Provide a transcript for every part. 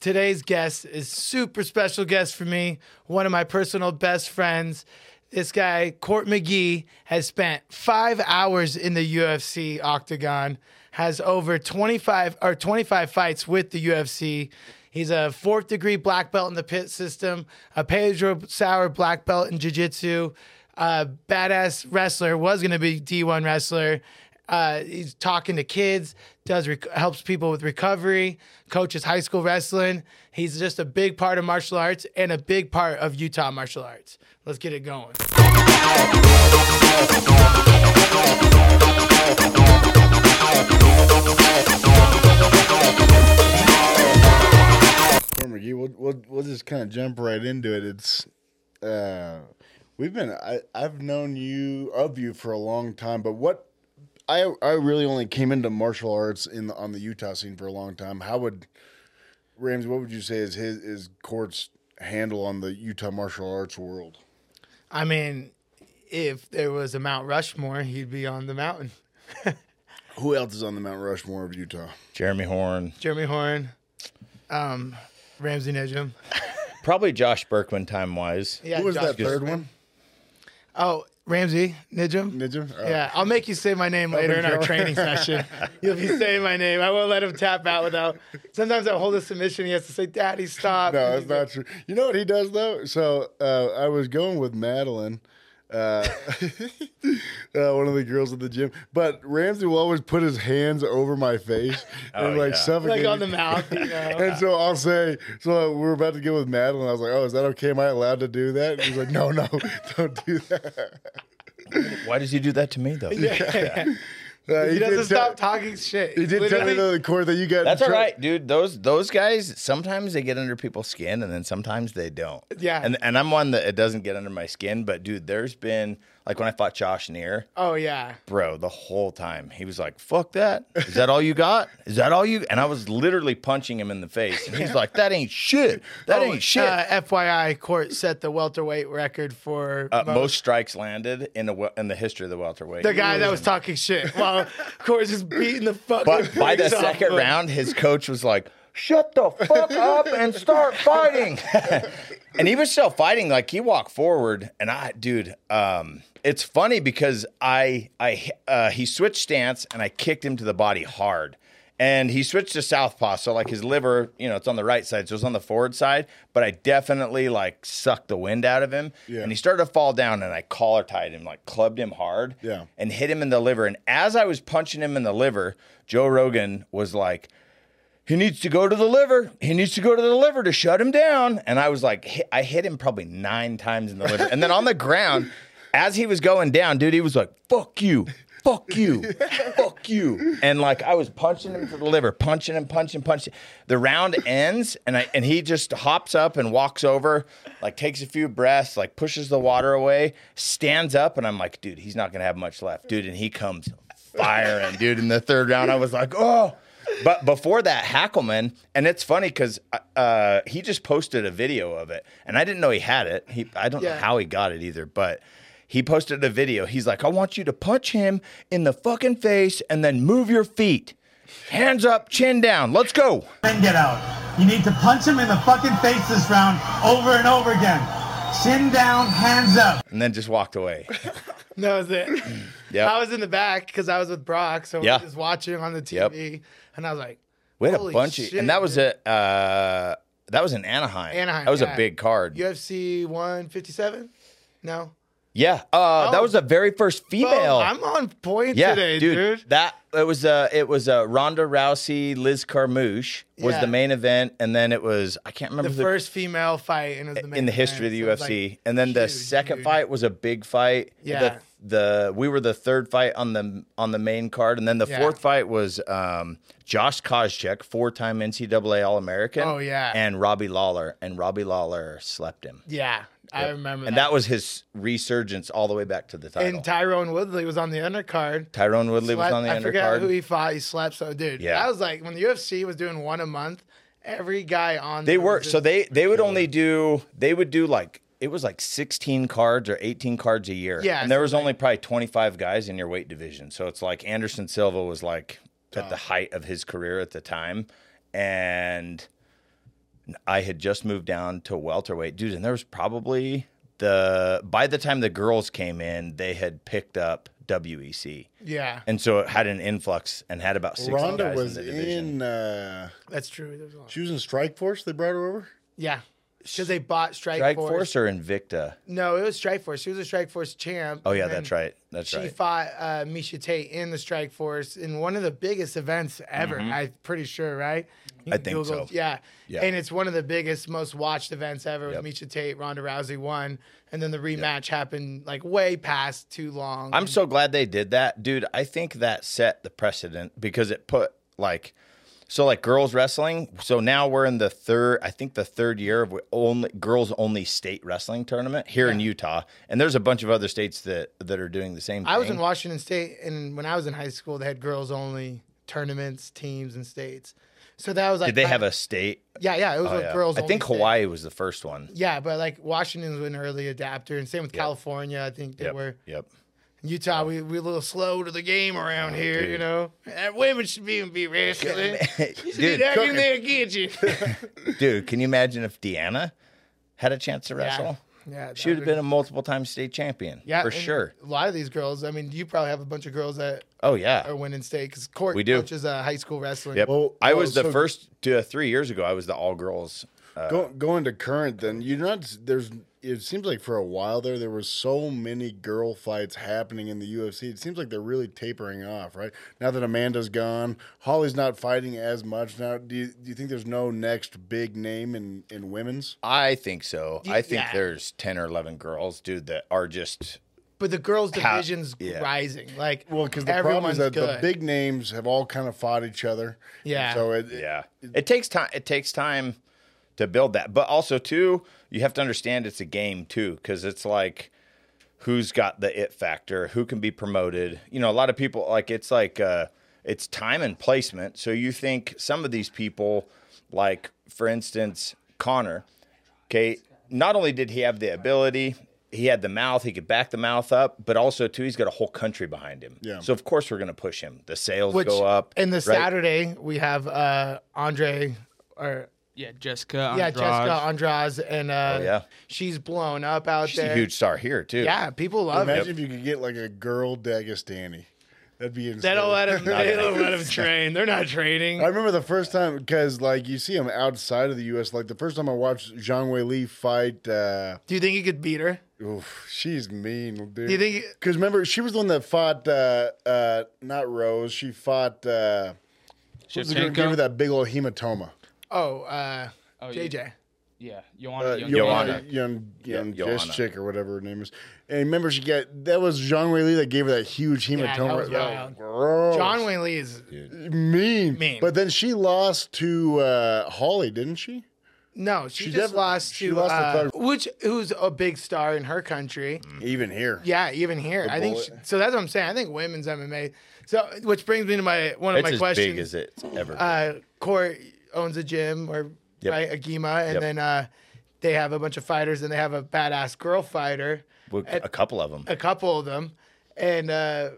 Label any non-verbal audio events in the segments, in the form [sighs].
today's guest is super special guest for me. One of my personal best friends. This guy, Court McGee, has spent five hours in the UFC octagon. Has over 25 or 25 fights with the UFC. He's a fourth degree black belt in the pit system, a Pedro Sauer black belt in jiu jitsu, a badass wrestler, was going to be D1 wrestler. Uh, he's talking to kids, does rec- helps people with recovery, coaches high school wrestling. He's just a big part of martial arts and a big part of Utah martial arts. Let's get it going. McGee, we'll, we'll, we'll just kind of jump right into it. It's uh, we've been I, I've known you of you for a long time, but what I I really only came into martial arts in the, on the Utah scene for a long time. How would Ramsey? What would you say is his is Court's handle on the Utah martial arts world? I mean, if there was a Mount Rushmore, he'd be on the mountain. [laughs] Who else is on the Mount Rushmore of Utah? Jeremy Horn, Jeremy Horn, um, Ramsey Nijem. [laughs] probably Josh Burkman time wise. Yeah, Who was Josh that third Burkman. one? Oh, Ramsey Nijem. Ninja. Oh. Yeah, I'll make you say my name later in our training session. [laughs] You'll be saying my name. I won't let him tap out without. Sometimes I'll hold a submission. He has to say, "Daddy, stop." No, that's not true. You know what he does though? So uh, I was going with Madeline, uh, [laughs] uh, one of the girls at the gym, but Ramsey will always put his hands over my face [laughs] and Oh, like yeah. suffocate. like on the mouth. You [laughs] know? And so I'll say, so we're about to go with Madeline. I was like, "Oh, is that okay? Am I allowed to do that?" And he's like, "No, no, don't do that." Why does he do that to me though? Uh, he did doesn't tell- stop talking shit. He did tell me Literally- the court that you got. That's in all right, dude. Those those guys sometimes they get under people's skin and then sometimes they don't. Yeah. And and I'm one that it doesn't get under my skin, but dude, there's been like when I fought Josh Neer, Oh yeah. bro, the whole time he was like, "Fuck that! Is that all you got? Is that all you?" And I was literally punching him in the face, and he's like, "That ain't shit. That Oh, ain't shit." Uh, FYI, Court set the welterweight record for Uh, most- most strikes landed in a wel- in the history of the welterweight. the guy that was talking shit [laughs] while [laughs] Court just beating the fucking. But by the second round, his coach was like, "Shut the fuck up and start fighting." [laughs] and he was still fighting. Like he walked forward, and I, dude, um, it's funny because I, I, uh, he switched stance, and I kicked him to the body hard. And he switched to southpaw, so like his liver, you know, it's on the right side, so it's on the forward side. But I definitely like sucked the wind out of him, Yeah. and he started to fall down, and I collar tied him, like clubbed him hard, Yeah. and hit him in the liver. And as I was punching him in the liver, Joe Rogan was like, he needs to go to the liver. He needs to go to the liver to shut him down. And I was like, hit, I hit him probably nine times in the liver. And then on the ground, as he was going down, dude, he was like, fuck you. Fuck you. [laughs] Fuck you. And like I was punching him to the liver, punching him, punching, punching. The round ends and I and he just hops up and walks over, like takes a few breaths, like pushes the water away, stands up, and I'm like, dude, he's not gonna have much left. Dude, and he comes firing, dude. In the third round, I was like, oh. But before that, Hackleman, and it's funny because uh, he just posted a video of it, and I didn't know he had it. He, I don't Yeah. know how he got it either, but he posted a video. He's like, I want you to punch him in the fucking face and then move your feet. Hands up, chin down. Let's go. then get out. You need to punch him in the fucking face this round over and over again. Chin down, hands up. And then just walked away. [laughs] That was it. [clears throat] Yeah. I was in the back because I was with Brock, so Yeah. we were just watching on the Yep. TV, and I was like, We had Holy a bunch of, shit, and that was dude. a, uh, that was in Anaheim. Anaheim. That was yeah. a big card. UFC 157. No, Yeah. Uh, that Oh. was the very first female. Oh, I'm on point yeah, today, dude, dude. That it was uh it was uh Ronda Rousey, Liz Carmouche was Yeah. the main event, and then it was I can't remember The the, first female fight was the main in the history of the so UFC, like, and then the huge, second dude. fight was a big fight. Yeah. The, the we were the third fight on the on the main card, and then the Yeah. fourth fight was um, Josh Koscheck, four time NCAA All American. Oh, yeah. and Robbie Lawler, and Robbie Lawler slept him. Yeah, I remember and that. that was his resurgence all the way back to the title. and Tyron Woodley was on the undercard. Tyron Woodley was on the undercard. I forget who he fought. He slept so, dude. Yeah. that was like when the UFC was doing one a month. Every guy on They were so they they would only do they would do like it was like 16 cards or 18 cards a year. Yeah, And there was like- only probably 25 guys in your weight division. So it's like Anderson Silva was like at the height of his career at the time. And I had just moved down to welterweight, dude, and there was probably the by the time the girls came in, they had picked up WEC, Yeah, and so it had an influx and had about six Ronda guys was in the division. in. Uh, that's true. There's a lot. she was in Strike Force. They brought her over. Yeah, because they bought Strike, Strike Force. Force or Invicta? No, it was Strike Force. She was a Strike Force champ. Oh yeah, that's right. That's She right. She fought uh, Miesha Tate in the Strike Force in one of the biggest events ever. I'm pretty sure, right? I think so. Yeah. Yeah. and it's one of the biggest, most watched events ever. With Yep. Miesha Tate, Ronda Rousey won, and then the rematch happened like way past too long. I'm so glad they did that, dude. I think that set the precedent because it put like so like girls wrestling. So now we're in the third, I think the third year of only girls only state wrestling tournament here in Utah, and there's a bunch of other states that that are doing the same. Thing. I was in Washington State, and when I was in high school, they had girls only tournaments, teams, and states. So that was like Did they have a state? Yeah, yeah, it was Oh, with yeah. girls. I think only state. Hawaii was the first one. Yeah, but like Washington was an early adapter, and same with California. I think they Yep. were. Yep. Utah, we we a little slow to the game around oh, here, Oh, dude. you know. And women should be be wrestling. [laughs] You should be dude, in there, get you. [laughs] dude, can you imagine if Deanna had a chance to wrestle? yeah, She would have been a multiple time state champion. yeah for sure. A lot of these girls. I mean, you probably have a bunch of girls that Oh yeah. are winning state because Court We do. coaches uh, high school wrestling. Yep. Well, I well, was the so- first to three years ago. I was the all girls. Uh, Go, going to current, then you're not. There's. It seems like for a while there, there was so many girl fights happening in the UFC. It seems like they're really tapering off, right? Now that Amanda's gone, Holly's not fighting as much now. Do you, do you think there's no next big name in in women's? I think so. I think yeah. there's ten or eleven girls, dude, that are just But the girls' How- division's yeah. rising. Like, Well, because the problem is that the big names have all kind of fought each other. Yeah. So it, yeah. It takes time. It takes time to build that, but also too, you have to understand it's a game too, because it's like who's got the it factor, who can be promoted. You know, a lot of people like it's like uh, it's time and placement. So you think some of these people, like for instance, Conor. Okay, not only did he have the ability, he had the mouth, he could back the mouth up, but also too, he's got a whole country behind him. Yeah. So of course we're going to push him. The sales which go up. And the right? Saturday we have uh Andre or Yeah, Jessica. yeah Jessica Andrade and uh, Oh, yeah. she's blown up out there. She's there. a huge star here too. Yeah, people love it. imagine if you could get like a girl Dagestani. That'd be insane. [laughs] They don't let them. They don't let him train. They're not training. I remember the first time because like you see him outside of the U.S. Like the first time I watched Zhang Weili fight, uh, Do you think he could beat her? oof, she's mean, dude. Do you think? Because remember, she was the one that fought uh, uh, not Rose. She fought. Uh, what was the girl Shevchenko? gave her that big old hematoma. Oh, uh, Oh, yeah. JJ. Yeah, Joanna. Uh, Young- Joanna. young, young, Yeah, young Joanna. chick or whatever her name is. And remember, she got that was Zhang Weili that gave her that huge that hematoma. was Oh, wild. Zhang Weili is mean. Mean. But then she lost to uh, Holly, didn't she? no. She, She just lost she to lost to uh, Clark- which who's a big star in her country. Even here. Yeah, even here. I think she, so. That's what I'm saying. I think women's MMA. So, which brings me to my one of It's my as questions. big as it's ever. been. uh, Court owns a gym or Yep. right Agima, and Yep. then uh, they have a bunch of fighters, and they have a badass girl fighter, Well, a couple of them. a couple of them, and uh,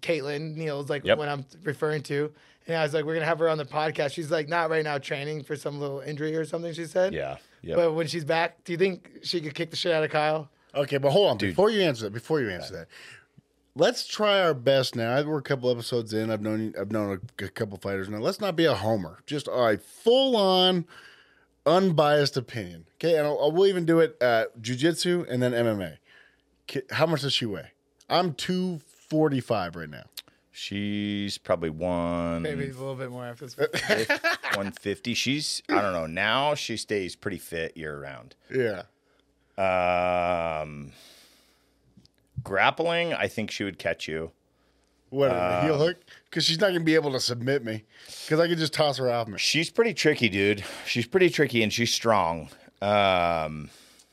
Caitlin Neal's like Yep. what I'm referring to. And I was like, we're gonna have her on the podcast. She's like not right now training for some little injury or something. She said. Yeah. Yep. But when she's back, do you think she could kick the shit out of Kyle? Okay, but hold on. Dude. Before you answer that, before you answer that, let's try our best now. We're a couple episodes in. I've known I've known a, a couple fighters now. Let's not be a homer. Just a full on, unbiased opinion. Okay, and I'll, I will even do it at jujitsu and then MMA. How much does she weigh? I'm two forty five right now. She's probably one Maybe a little bit more after this. [laughs] 150. She's I don't know. Now she stays pretty fit year round. Yeah. Um, grappling, I think she would catch you. What a Uh, heel hook? Because she's not gonna be able to submit me. Because I could just toss her off me. She's pretty tricky, dude. She's pretty tricky and she's strong. Um,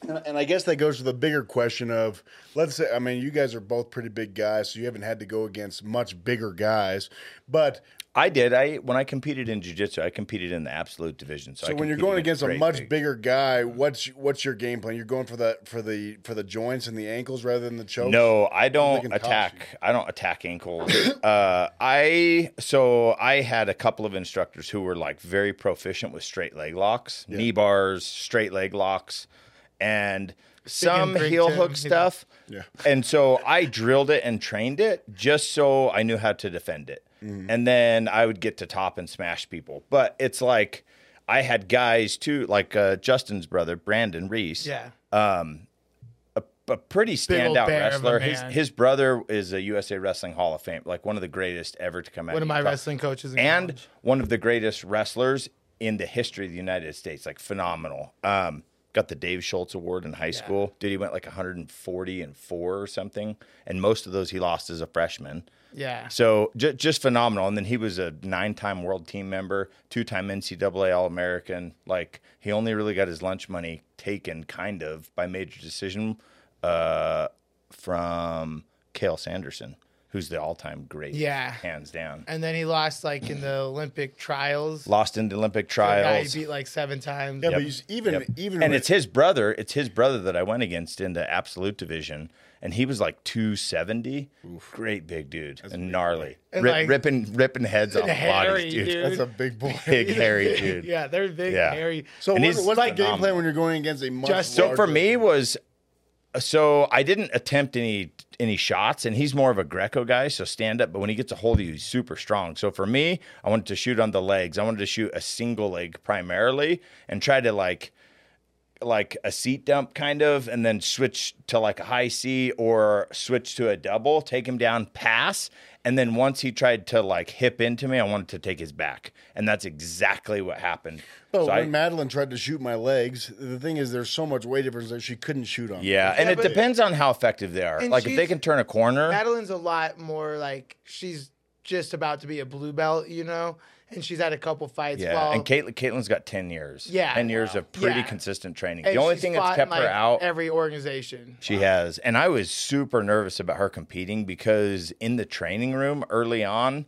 And and I guess that goes to the bigger question of let's say I mean you guys are both pretty big guys, so you haven't had to go against much bigger guys. But I did. I when I competed in jiu-jitsu, I competed in the absolute division. So, So I when you're going against a much big- bigger guy, what's what's your game plan? You're going for the for the for the joints and the ankles rather than the choke. No, I don't attack. I don't attack ankles. [coughs] uh, I so I had a couple of instructors who were like very proficient with straight leg locks, knee bars, straight leg locks, and some heel hook He's- [laughs] stuff. Yeah. And so I drilled it and trained it just so I knew how to defend it. Mm-hmm. And then I would get to top and smash people. But it's like I had guys too, like uh, Justin's brother, Brandon Reese Yeah. a pretty standout a wrestler. His his brother is a USA Wrestling Hall of Fame, like one of the greatest ever to come out. One of my Utah. wrestling coaches and college. one of the greatest wrestlers in the history of the United States. Like phenomenal. Um, got the Dave Schultz Award in high school. Dude, he went like 140 and four or something, and most of those he lost as a freshman. Yeah. So j- just phenomenal. And then he was a nine-time world team member, two-time NCAA All-American. Like he only really got his lunch money taken, kind of, by major decision uh, from Cael Sanderson, who's the all-time great, Yeah. hands down. And then he lost like in the Olympic trials. Lost in the Olympic The guy trials. he beat like seven times. Yeah, Yep. but you, even Yep. even and with- it's his brother. It's his brother that I went against in the absolute division, and he was like two seventy. Great big dude and gnarly, And, Rip, like- ripping ripping heads off [laughs] hairy, bodies, dude. dude. that's a big boy. [laughs] Big hairy [laughs] dude. Yeah, they're big, Yeah. hairy. So And what, he's what's the game plan when you're going against a much Just- So for larger- me was so I didn't attempt any any shots, and he's more of a Greco guy, so stand up. But when he gets a hold of you, he's super strong. So for me, I wanted to shoot on the legs. I wanted to shoot a single leg primarily, and try to like like a seat dump kind of, and then switch to like a high C or switch to a double, take him down, pass. And then once he tried to like hip into me, I wanted to take his back. And that's exactly what happened. But So when I- Madeline tried to shoot my legs, the thing is, there's so much weight difference that she couldn't shoot on. me. Yeah, and Yeah, it depends on how effective they are. Like if they can turn a corner, Madeline's a lot more like she's just about to be a blue belt, you know, and she's had a couple fights. yeah. while- and Caitlin, Caitlin's got ten years. Yeah, ten years of pretty Yeah. consistent training. and the only thing that's kept in, her out, every organization. she has, and I was super nervous about her competing because in the training room early on.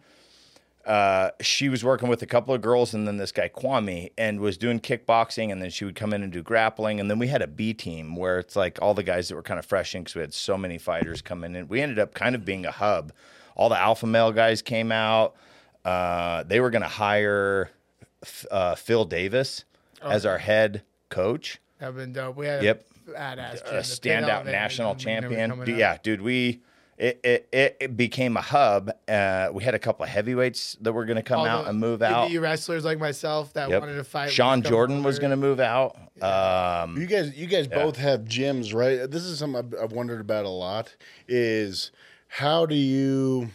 Uh, she was working with a couple of girls and then this guy Kwame and was doing kickboxing and then she would come in and do grappling and then we had a B team where it's like all the guys that were kind of fresh in because we had so many fighters coming in. And we ended up kind of being a hub. All the alpha male guys came out. Uh, they were going to hire uh, Phil Davis as our head coach. That'd been dope. We had Yep. a badass A standout national when they were champion. coming Dude, yeah, dude, we it, it, it, it became a hub. Uh, we had a couple of heavyweights that were going to come All out the and move out. indie wrestlers like myself that Yep. wanted to fight. Sean would come Jordan was going to move out. Um, You guys, you guys both have gyms, right? This is something I've, I've wondered about a lot. Is how do you,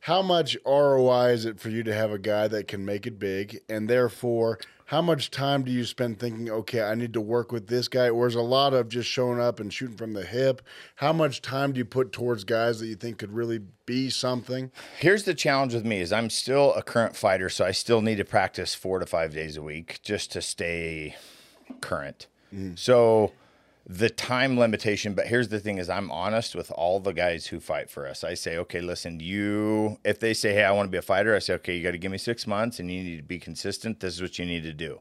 how much ROI is it for you to have a guy that can make it big, and therefore, how much time do you spend thinking, okay, I need to work with this guy, or is a lot of just showing up and shooting from the hip? How much time do you put towards guys that you think could really be something? Here's the challenge with me is I'm still a current fighter, so I still need to practice four to five days a week just to stay current. Mm-hmm. So the time limitation, but here's the thing is I'm honest with all the guys who fight for us. I say, okay, listen, you if they say, Hey, I want to be a fighter, I say, Okay, you gotta give me six months and you need to be consistent. This is what you need to do.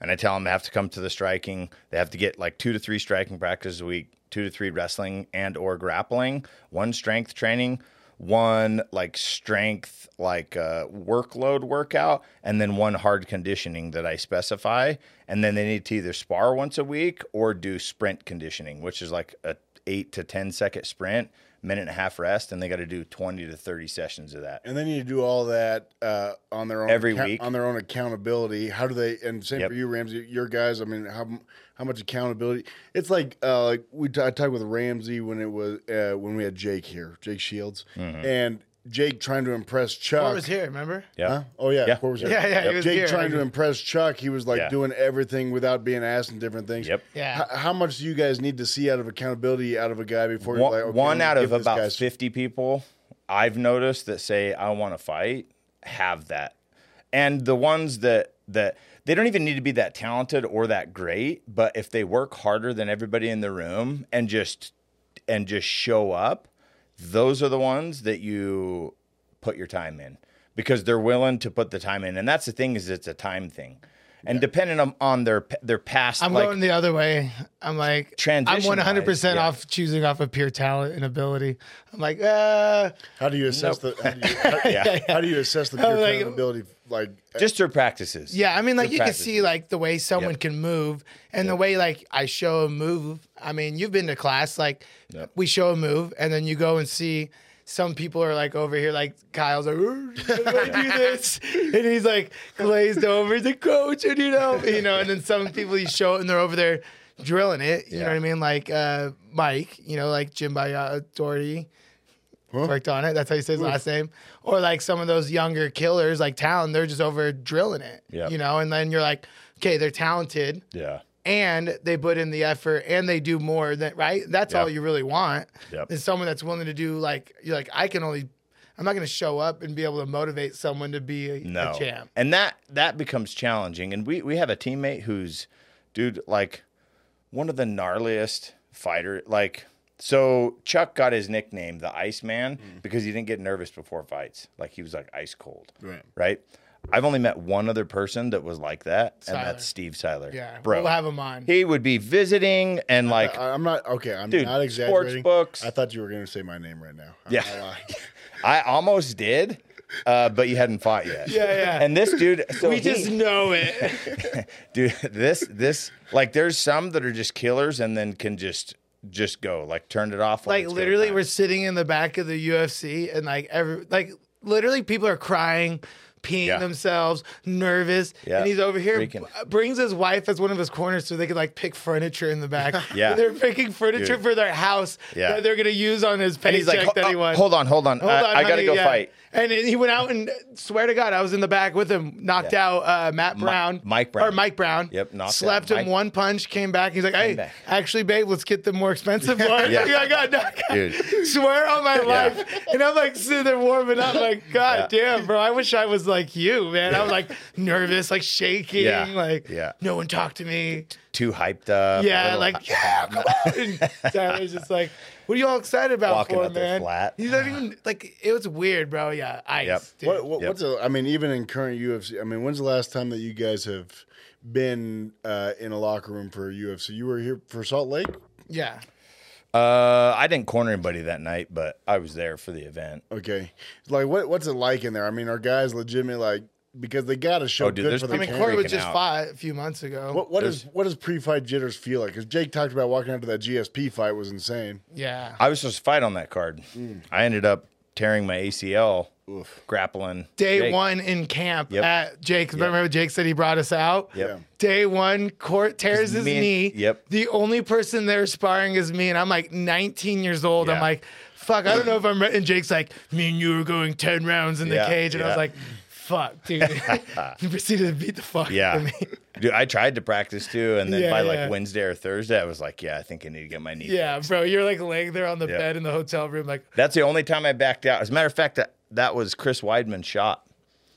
And I tell them they have to come to the striking. They have to get like two to three striking practices a week, two to three wrestling and or grappling, one strength training, one like strength like uh, workload workout, and then one hard conditioning that I specify. And then they need to either spar once a week or do sprint conditioning, which is like a eight to ten second sprint, minute and a half rest, and they got to do 20 to 30 sessions of that. And then you do all that uh, on their own Every account- week. on their own accountability. How do they? And same Yep. for you, Ramsey. Your guys. I mean, how how much accountability? It's like uh, like we t- I talked with Ramsey when it was uh, when we had Jake here, Jake Shields, Mm-hmm. and Jake trying to impress Chuck. Court was here, remember? Yeah. Huh? Oh yeah, Yeah. Court was here. Yeah, yeah, he was Jake here. trying to impress Chuck. He was like Yeah. doing everything without being asked and different things. Yep. Yeah. H- how much do you guys need to see out of accountability out of a guy before you're one, like okay, one out of about guy 50 people I've noticed that say I want to fight have that. And the ones that that they don't even need to be that talented or that great, but if they work harder than everybody in the room and just and just show up, those are the ones that you put your time in. because they're willing to put the time in, and that's the thing is it's a time thing, and depending on, on their their past, I'm like, going the other way. I'm like, I'm Transition-wise, 100 percent yeah. off choosing off of pure talent and ability. I'm like, uh, How do you assess the? How do you, how, [laughs] Yeah. how do you assess the I'm pure like- talent ability? Like, just their practices. yeah. I mean, like Their you can see like the way someone Yep. can move and the way like I show a move. I mean, you've been to class. Like Yep. we show a move, and then you go and see. Some people are like over here, like Kyle's like, "Ooh, how do I [laughs] do this? And he's like glazed over. He's like, coach, and you know, you know, and then some people you show it and they're over there drilling it. You know what I mean? Like uh, Mike, you know, like Jim Baya Doherty worked on it. That's how you say his last name. Or like some of those younger killers like Town, they're just over drilling it. Yep. You know, and then you're like, okay, they're talented yeah, and they put in the effort and they do more than right. That's all you really want. Yep. Is someone that's willing to do like you're like I can only. I'm not going to show up and be able to motivate someone to be a, no, a champ. and that that becomes challenging. And we we have a teammate who's, dude, like one of the gnarliest fighter. Like, so Chuck got his nickname the Iceman Mm. because he didn't get nervous before fights. Like he was like ice cold. Right. Right. I've only met one other person that was like that, and Seiler. that's Steve Seiler. Yeah, bro. we'll have him on. he would be visiting and like I, I'm not okay. I'm Dude, not sports exaggerating. books. I thought you were going to say my name right now. I'm Yeah. [laughs] I almost did, uh, but you hadn't fought yet. Yeah, yeah. And this dude, [laughs] so we he- just know it. [laughs] dude this this like there's some that are just killers and then can just just go like turn it off like literally we're sitting in the back of the UFC and like every like literally people are crying peeing Yeah. themselves nervous Yeah. and he's over here Freaking. brings his wife as one of his corners so they could like pick furniture in the back [laughs] Yeah. they're picking furniture Dude. for their house Yeah. that they're gonna use on his and paycheck he's like that oh, he oh, won hold on hold on, Hold I, on, I gotta go yeah. fight And he went out and swear to God, I was in the back with him, knocked Yeah. out uh, Matt Brown, Mike Brown. or Mike Brown. Yep, knocked slapped him one punch, came back. He's like, "Hey, back. actually, babe, let's get the more expensive [laughs] one." Yeah. yeah. I got [laughs] knocked out. Dude. Swear on my life, and I'm like sitting there warming up, like, [laughs] God damn, bro, I wish I was like you, man. I was like nervous, like shaking, Yeah. like, Yeah. no one talked to me. too hyped up Yeah, like, yeah, come on. And Tyler's just like, what are you all excited about Walking for, out there man? flat. He's not even like, it was weird, bro. Yeah, ice. Yep. dude. What, what, Yep. What's a, I mean, even in current UFC, I mean, when's the last time that you guys have been uh, in a locker room for UFC? You were here for Salt Lake. Yeah. uh i didn't corner anybody that night but i was there for the event Okay, like what what's it like in there? I mean, are guys legitimate like because they got to show Oh, dude, good for the I mean, They're Corey was just out. fought a few months ago. What what There's- is what does pre-fight jitters feel like? Because Jake talked about walking out to that GSP fight was insane. yeah. i was supposed to fight on that card mm. i ended up tearing my acl Oof. grappling Day Jake. one in camp Yep. at Jake's. Remember Jake said he brought us out? Yep. Yeah. Day one, Court tears his me and- knee. yep. The only person there sparring is me, and I'm like 19 years old. I'm like, fuck, I don't know if I'm ready. And Jake's like, me and you were going 10 rounds in the Yeah, cage. And I was like, fuck, dude. [laughs] he proceeded to beat the fuck out Yeah. of me. Dude, I tried to practice too, and then Yeah, by like yeah. Wednesday or Thursday, I was like, "Yeah, I think I need to get my knee." Yeah, fixed. bro. You're like laying there on the Yeah. bed in the hotel room, like, that's the only time I backed out. As a matter of fact, that that was Chris Weidman's shot.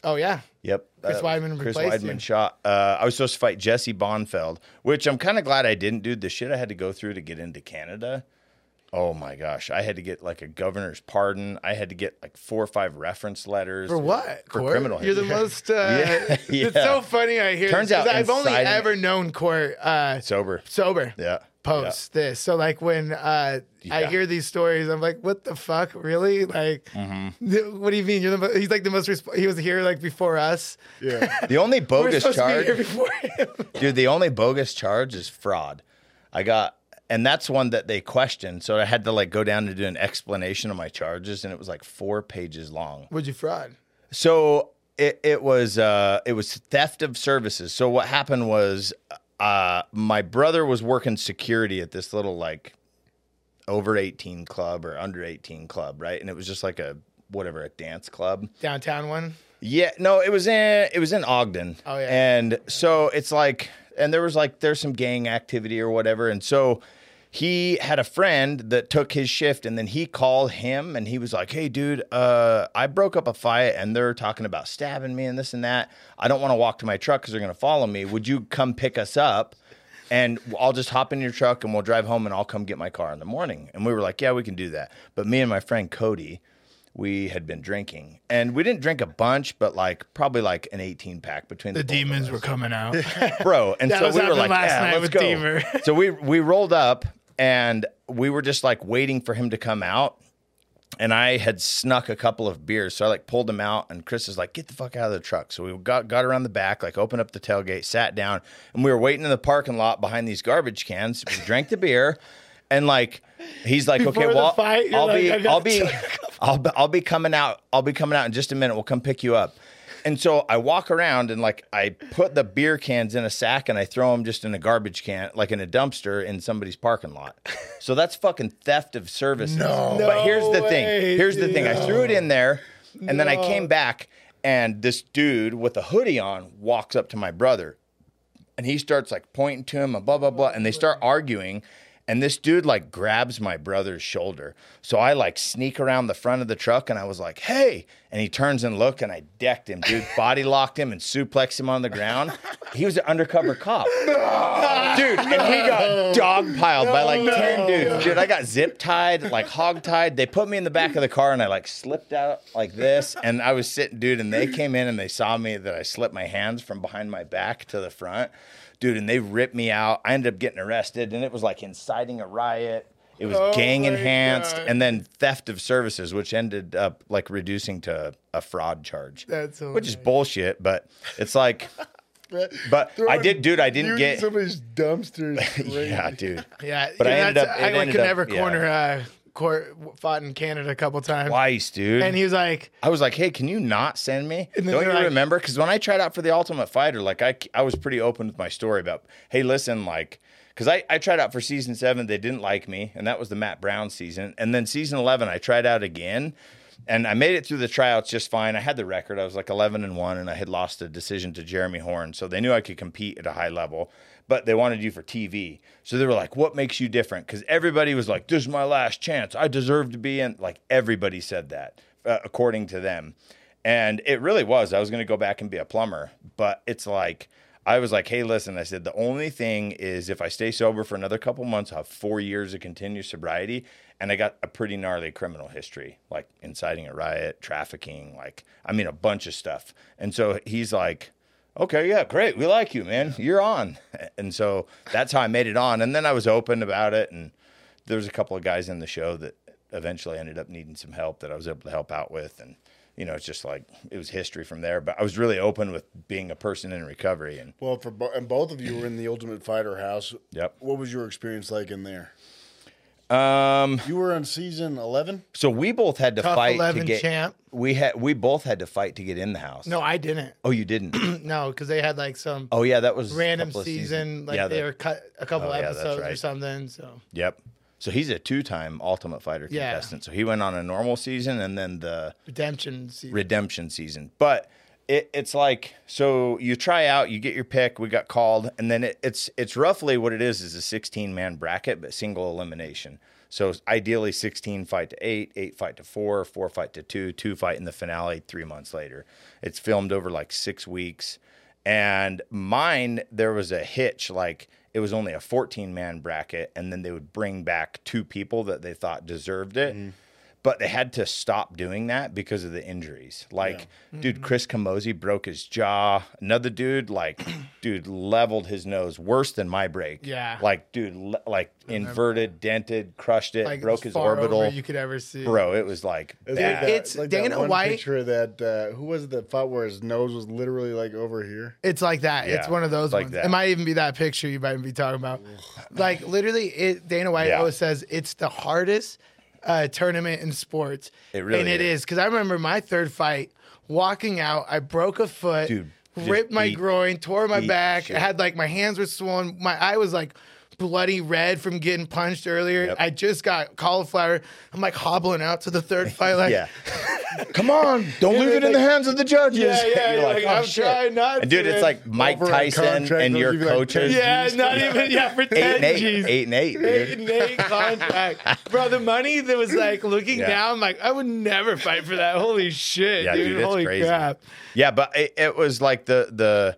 oh, yeah. Yep, Chris was Weidman Chris Weidman you. shot. Uh, I was supposed to fight Jesse Bongfeldt, which I'm kind of glad I didn't do. The shit I had to go through to get into Canada. Oh my gosh, I had to get like a governor's pardon. I had to get like four or five reference letters For what? For Court? criminal. You're the most. [laughs] Uh, Yeah, [laughs] It's so funny. I hear. Turns this, 'cause out I've only inciting- ever known Court uh, sober. sober. Yeah, Post this. So like when uh, I hear these stories, I'm like, what the fuck, really? Like, Mm-hmm. th- what do you mean? You're the. Mo- he's like the most. Resp- he was here like before us. Yeah, Yeah. [laughs] The only bogus supposed to be here charge, before him. dude. The only bogus charge is fraud. I got, and that's one that they questioned. So I had to like go down and do an explanation of my charges, and it was like four pages long. What'd you fraud? So it, it was uh, it was theft of services. So what happened was uh, my brother was working security at this little like over 18 club or under 18 club, right? And it was just like a whatever a dance club. Downtown one. Yeah, no, it was in it was in Ogden. Oh, yeah. And so it's like and there was like there's some gang activity or whatever and so he had a friend that took his shift and then he called him and he was like, "Hey dude, uh I broke up a fight and they're talking about stabbing me and this and that. I don't want to walk to my truck cuz they're going to follow me. Would you come pick us up?" And I'll just hop in your truck and we'll drive home and I'll come get my car in the morning. And we were like, yeah, we can do that. But me and my friend Cody, we had been drinking, and we didn't drink a bunch, but like probably like an 18 pack between the, The demons were coming out. [laughs] bro. And so we were like, last yeah, night let's with go. Deemer. so we we rolled up and we were just like waiting for him to come out. And I had snuck a couple of beers, so I like pulled them out. And Chris is like, "Get the fuck out of the truck!" So we got got around the back, like opened up the tailgate, sat down, and we were waiting in the parking lot behind these garbage cans. We drank the beer, and like he's like, Before "Okay, well, fight, I'll like, be, "I gotta I'll be, [laughs] I'll be, I'll be coming out. I'll be coming out in just a minute. We'll come pick you up." And so I walk around and like I put the beer cans in a sack and I throw them just in a garbage can, like in a dumpster in somebody's parking lot. So that's fucking theft of services. No, but here's the No thing. Here's the thing. I threw it in there, and then I came back, and this dude with a hoodie on walks up to my brother, and he starts like pointing to him and blah blah blah, and they start arguing. And this dude like grabs my brother's shoulder. So I like sneak around the front of the truck and I was like, hey. And he turns and look and I decked him, dude. Body locked him and suplexed him on the ground. He was an undercover cop. [laughs] Dude, and he got dogpiled by like 10 dudes. Dude, I got zip tied, like hog tied. They put me in the back of the car and I like slipped out like this. And I was sitting, dude, and they came in and they saw me that I slipped my hands from behind my back to the front. Dude, and they ripped me out. I ended up getting arrested and it was like inciting a riot. It was Oh gang enhanced God. and then theft of services, which ended up like reducing to a fraud charge. That's which is bullshit, but it's like [laughs] But I did, dude. I didn't get. somebody's dumpster. is [laughs] crazy. Yeah, dude. Yeah, But I ended up- it I like, ended could up- never yeah. corner uh, court fought in Canada a couple times. Twice, dude. And he was like, I was like, hey, can you not send me? Don't you like- remember? Because when I tried out for the Ultimate Fighter, like I, I was pretty open with my story about, hey, listen, like, because I, I tried out for season seven, they didn't like me, and that was the Matt Brown season. And then season 11, I tried out again, and I made it through the tryouts just fine. I had the record, I was like 11 and 1, and I had lost a decision to Jeremy Horn. So they knew I could compete at a high level, but they wanted you for TV. So they were like, what makes you different? Because everybody was like, this is my last chance. I deserve to be in. Like, everybody said that, uh, according to them. And it really was. I was going to go back and be a plumber, but it's like, I was like, hey, listen, I said, the only thing is if I stay sober for another couple months, I'll have four years of continued sobriety. And I got a pretty gnarly criminal history, like inciting a riot, trafficking, like, I mean, a bunch of stuff. And so he's like, okay, yeah, great. We like you, man. You're on. And so that's how I made it on. And then I was open about it. And there was a couple of guys in the show that eventually ended up needing some help that I was able to help out with. And, you know, it's just like it was history from there. But I was really open with being a person in recovery. And Well, for bo- and both of you were in the Ultimate Fighter house. Yep. What was your experience like in there? Um, You were on season eleven. so we both had to Tough fight 11 to get. champ. We had we both had to fight to get in the house. no, I didn't. Oh, you didn't. [clears throat] No, because they had like some Oh yeah, that was a random couple of season, seasons. like yeah, they that- were cut a couple Oh, yeah, that's episodes or right. something. So Yep. So he's a two-time Ultimate Fighter Yeah. contestant. So he went on a normal season and then the redemption season. redemption season. But it, it's like so you try out, you get your pick. We got called, and then it, it's it's roughly what it is is a 16 man bracket, but single elimination. So ideally, 16 fight to eight, eight fight to four, four fight to two, two fight in the finale three months later. It's filmed over like six weeks. And mine, there was a hitch. Like it was only a 14 man bracket, and then they would bring back two people that they thought deserved it. Mm. But they had to stop doing that because of the injuries. Like, dude, Chris Camozzi broke his jaw. Another dude, like, [clears throat] dude, leveled his nose worse than my break. Yeah. Like, dude, le- like inverted, dented, crushed it, like broke his far orbital. over you could ever see. Bro, it was like It's bad. like that, It's like Dana that one White- picture of that uh, who was it that fought where his nose was literally like over here. It's like that. It's one of those like ones. that. It might even be that picture you might be talking about. like literally, it, Dana White Yeah. always says it's the hardest uh, tournament in sports. It really and it is. because I remember my third fight, walking out, I broke a foot, Dude, ripped my beat- groin, tore my back. I had like my hands were swollen. My eye was like bloody red from getting punched earlier. Yep. I just got cauliflower. I'm like hobbling out to the third fight, like yeah. [laughs] Come on, don't leave it in the hands of the judges. Yeah, yeah, You're like, "Oh, I'm shit." trying not And dude, it's like Mike Over Tyson and your give you, like, coaches. Yeah, not even yeah for Eight ten and eight, G's. eight and eight, Eight and eight contract, bro. The money that was like looking Yeah. down, like I would never fight for that. Holy shit, Yeah, dude! dude, it's Holy crazy. crap! Yeah, but it, it was like the the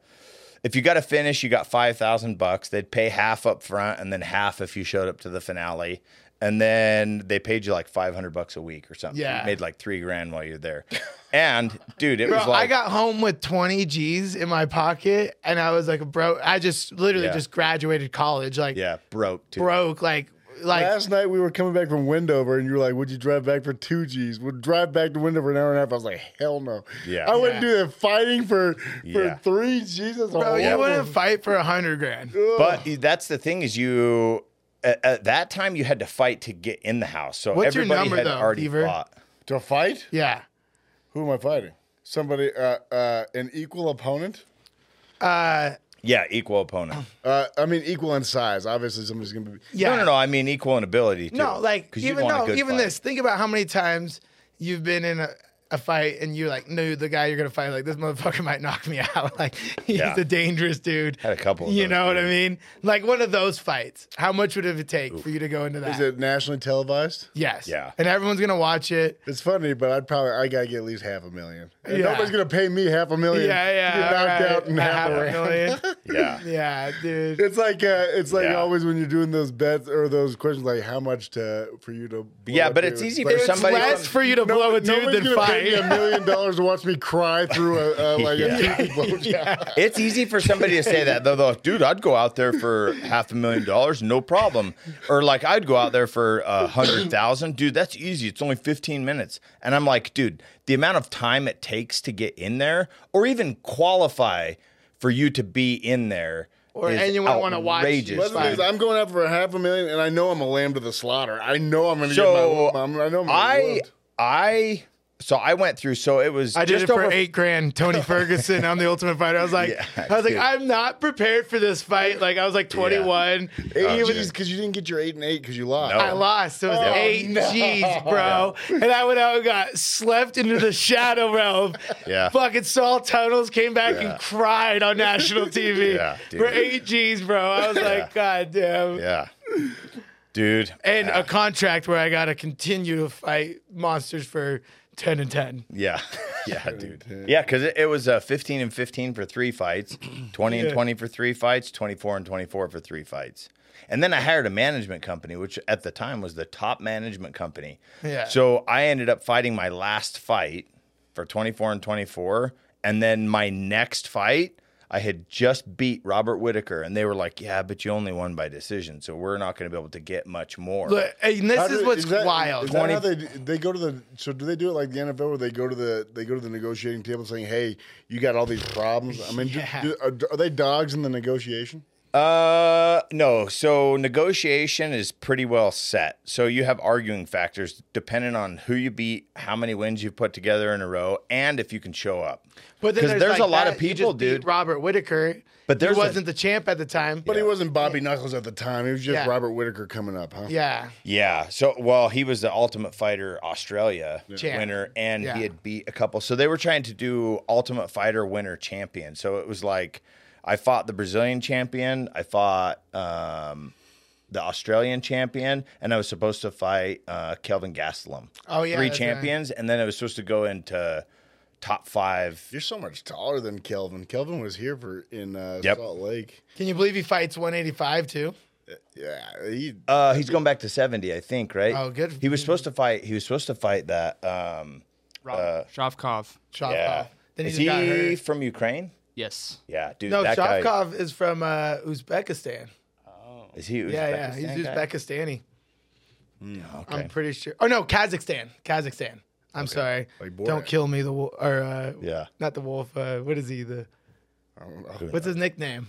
if you got to finish, you got five thousand bucks. They'd pay half up front and then half if you showed up to the finale. and then they paid you like 500 bucks a week or something. Yeah. You made like three grand while you're there. [laughs] And dude, it Bro, was like, I got home with 20 G's in my pocket and I was like, bro, I just literally Yeah. just graduated college. Like, yeah, broke too. broke. Like, like, Last night we were coming back from Wendover, and you were like, "Would you drive back for two G's? Would drive back to Wendover an hour and a half?" I was like, "Hell no!" Yeah. I wouldn't Yeah. do that fighting for for Yeah. three G's. That's bro, you wouldn't fight for a hundred grand. But that's the thing is you, at, at that time you had to fight to get in the house. So What's your everybody number, had though, already Beaver? fought. to fight. Yeah. Who am I fighting? Somebody, uh, uh, an equal opponent. Uh, Yeah, equal opponent. [clears throat] Uh, I mean, equal in size. Obviously, somebody's gonna be. yeah. No, no, no. I mean equal in ability. Too, No, like even want no, even fight. this. Think about how many times you've been in a, a fight and you're like, no, the guy you're gonna fight, like this motherfucker [laughs] might knock me out. [laughs] Like he's Yeah. a dangerous dude. Had a couple of you those, know what I mean? Like one of those fights. How much would it take for you to go into that? Is it nationally televised? yes. Yeah. And everyone's gonna watch it. It's funny, but I'd probably I gotta get at least half a million. And Yeah. Nobody's gonna pay me half a million. Yeah, yeah. To get knocked right. out in half, half a a million. [laughs] Yeah. yeah, dude. It's like uh, it's like Yeah. always when you're doing those bets or those questions, like how much to for you to. blow Yeah, but it's easy But for it's somebody- Less for you to blow a dude nobody's than gonna pay me a million dollars to watch me cry through a uh, [laughs] like Yeah. a toothy blowjob. It's easy for somebody to say that though. Though, dude, I'd go out there for half a million dollars, no problem. Or like, I'd go out there for a hundred thousand, dude. That's easy. It's only fifteen minutes, and I'm like, dude, the amount of time it takes to get in there, or even qualify for you to be in there, Or is anyone wanna watch you outrageous, But is. I'm going out for a half a million, and I know I'm a lamb to the slaughter. I know I'm gonna So get my. I'm, I know I'm I, get. I, so I went through. So it was I did just it for over eight grand. Tony [laughs] Ferguson on the Ultimate Fighter. I was like, Yeah, I was like. I'm not prepared for this fight. Like I was like 21. Eight oh, Even- G's because you didn't get your eight and eight because you lost. No. I lost. It was Oh, eight no. G's, bro. And I went out and got slept into the shadow realm. Yeah. Fucking saw tunnels, came back Yeah. and cried on national TV [laughs] Yeah, dude. for eight G's, bro. I was like, God damn. Yeah, dude. And a contract where I got to continue to fight monsters for 10 and 10. Yeah, [laughs] yeah, dude. Yeah, because it, it was uh, 15 and 15 for three fights, [clears throat] 20 and Yeah. 20 for three fights, 24 and 24 for three fights. And then I hired a management company, which at the time was the top management company. Yeah. So I ended up fighting my last fight for 24 and 24. And then my next fight, I had just beat Robert Whitaker. And they were like, yeah, but you only won by decision. So we're not going to be able to get much more. Look, and this How is do- what's that- wild. Is that 20 how they do- they go to the so do they do it like the NFL where they go to the they go to the negotiating table saying, "Hey, you got all these problems." I mean, do- [laughs] do, are, are they dogs in the negotiation? Uh, no. So negotiation is pretty well set. So you have arguing factors depending on who you beat, how many wins you put together in a row, and if you can show up. But then 'Cause there's, there's like a lot that, of you people, just beat dude. Robert Whitaker, But but there's he a- wasn't the champ at the time. But he wasn't Bobby Knuckles at the time. He was just Yeah. Robert Whitaker coming up, huh? yeah, Yeah. So well, he was the Ultimate Fighter Australia Champ. winner, and Yeah. he had beat a couple. So they were trying to do Ultimate Fighter winner champion. So it was like I fought the Brazilian champion, I fought um, the Australian champion, and I was supposed to fight uh, Kelvin Gastelum. Oh, yeah, three that's right. champions, and then it was supposed to go into top five. You're so much taller than Kelvin. Kelvin was here for in uh, Yep. Salt Lake. Can you believe he fights 185 too? Yeah, he. Uh, he's going back to seventy, I think. Right? Oh, good. He was supposed to fight. He was supposed to fight that. Um, Rob Shavkov. Shavkov. yeah. Then he Is he from Ukraine? Yes. Yeah, dude. No, that guy. Shavkov is from uh, Uzbekistan. Oh is he? Uzbekistan? Yeah, yeah, he's Uzbekistan guy? Uzbekistani. Okay. I'm pretty sure. Oh no, Kazakhstan. Kazakhstan. I'm sorry. Like Borat. Don't kill me. The wolf, or uh, Yeah. not the wolf. Uh, what is he? The I don't know. what's his nickname?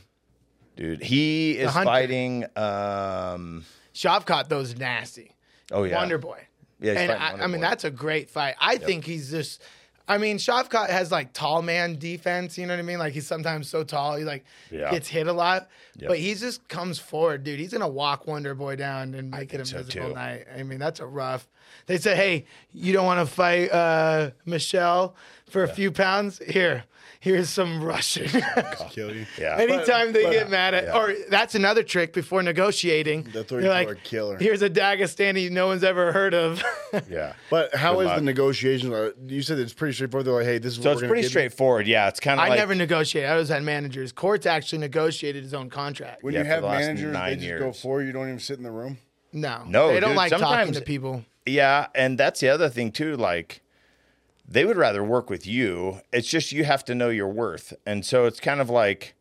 Dude, he is hunter. fighting. Um, Shavkat though is nasty. oh yeah, Wonder Boy. Yeah, he's and fighting I, Wonder I mean Boy. that's a great fight. I think he's just. I mean, Shavkat has like tall man defense. You know what I mean? Like he's sometimes so tall, he like Yeah. gets hit a lot. Yep. But he just comes forward, dude. He's gonna walk Wonder Boy down and make it a so, miserable too. night. I mean, that's a rough. They say, hey, you don't want to fight uh, Michelle for a few pounds? Here, here's some Russian. [laughs] Kill you. Yeah. Anytime they but- get mad at, or that's another trick before negotiating. They'll throw you You're like, killer. here's a Dagestani no one's ever heard of. [laughs] yeah. But how Good is luck. the negotiation? You said it's pretty straightforward. They're like, hey, this is So what it's we're gonna pretty give you. straightforward. Yeah, it's kind of I like never negotiated. I was at managers. Courts actually negotiated his own contract. When Yeah, you have the last managers, they nine just years. go for you. You don't even sit in the room. No, No, they don't dude, like talking to people. Yeah, and that's the other thing too. Like, they would rather work with you. It's just you have to know your worth, and so it's kind of like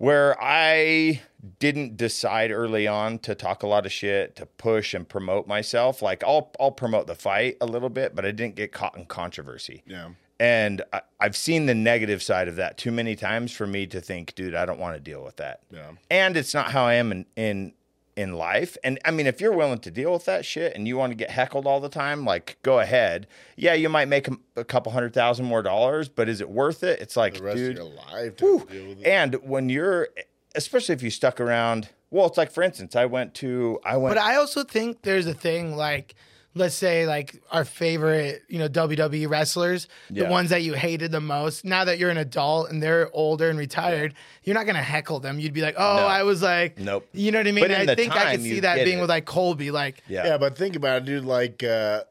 where I didn't decide early on to talk a lot of shit, to push and promote myself. Like, I'll I'll promote the fight a little bit, but I didn't get caught in controversy. Yeah. And I, I've seen the negative side of that too many times for me to think, dude, I don't want to deal with that. Yeah. And it's not how I am in in in life. And I mean, if you're willing to deal with that shit and you want to get heckled all the time, like go ahead. Yeah, you might make a, a couple hundred thousand more dollars, but is it worth it? It's like, The rest dude. of your life to deal with it. And when you're, especially if you stuck around, well, it's like for instance, I went to, I went. But I also think there's a thing like, let's say like our favorite, you know, WWE wrestlers, the ones that you hated the most. Now that you're an adult and they're older and retired, you're not gonna heckle them. You'd be like, oh, No. I was like, Nope. You know what I mean? But in I the think I could see that being it. with like Colby, like. yeah. Yeah, but think about it, dude. Like, uh,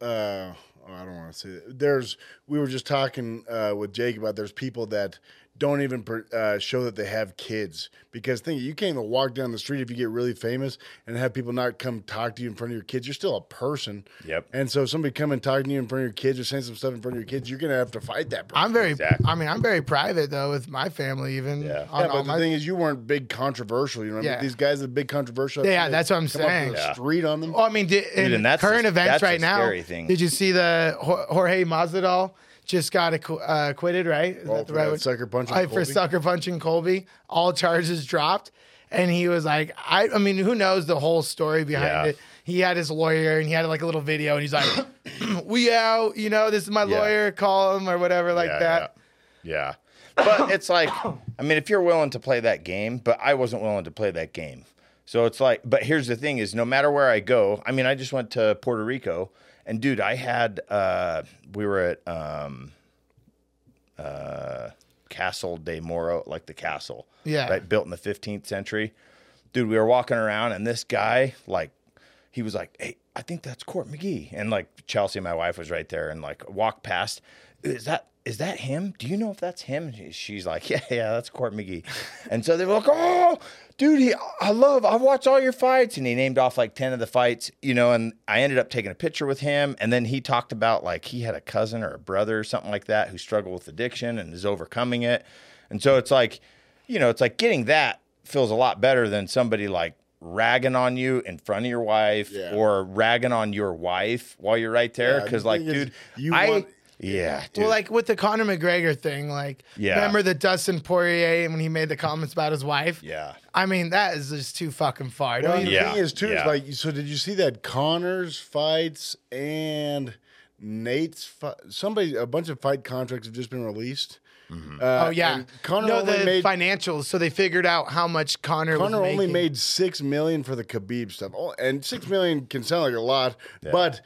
uh, oh, I don't want to say that. There's, we were just talking uh, with Jake about there's people that don't even uh, show that they have kids because think you can't even walk down the street if you get really famous and have people not come talk to you in front of your kids. You're still a person. Yep. And so if somebody come and talk to you in front of your kids or saying some stuff in front of your kids, you're gonna have to fight that. Person. I'm very, Exactly. I mean, I'm very private though with my family, even. Yeah. on yeah, but the my- thing is, you weren't big controversial. You know, Yeah. these guys are big controversial. Yeah, they that's what I'm come up saying. the Yeah. Street on them. Oh, I mean, di- in and that's current a- events that's a right now, scary thing. did you see the Jorge Masvidal just got acqu- uh, acquitted? Right? Is that the for right word? sucker punching Uh, for Colby? sucker punching Colby, all charges dropped, and he was like, I, I mean, who knows the whole story behind Yeah. it? He had his lawyer, and he had like a little video, and he's like, [clears throat] "We out, you know, this is my Yeah. lawyer, call him or whatever, like Yeah, that." Yeah. yeah. But it's like, I mean, if you're willing to play that game, but I wasn't willing to play that game. So it's like, but here's the thing is no matter where I go, I mean, I just went to Puerto Rico and dude, I had, uh, we were at, um, uh, Castle de Moro, like the castle. Yeah. Right. Built in the 15th century. Dude, we were walking around and this guy, like, he was like, "Hey, I think that's Court McGee," and like Chelsea, my wife, was right there, and like walked past. Is that is that him? Do you know if that's him? She's like, [laughs] "Yeah, yeah, that's Court McGee." And so they were like, "Oh, dude, he, I love, I've watched all your fights," and he named off like ten of the fights, you know. And I ended up taking a picture with him, and then he talked about like he had a cousin or a brother or something like that who struggled with addiction and is overcoming it, and so it's like, you know, it's like getting that feels a lot better than somebody like ragging on you in front of your wife Yeah. or ragging on your wife while you're right there Yeah, because like dude you I want- yeah dude. Well, like with the Conor McGregor thing, like Yeah. remember the Dustin Poirier when he made the comments about his wife? yeah I mean, that is just too fucking far. Well, Don't the Yeah, thing is too yeah. is like so. Did you see that Conor's fights and Nate's fi- somebody a bunch of fight contracts have just been released. Mm-hmm. Uh, Oh yeah, and Conor no, only the made financials. So they figured out how much Conor, Conor was only making. made six million for the Khabib stuff, Oh, and six million can sound like a lot, but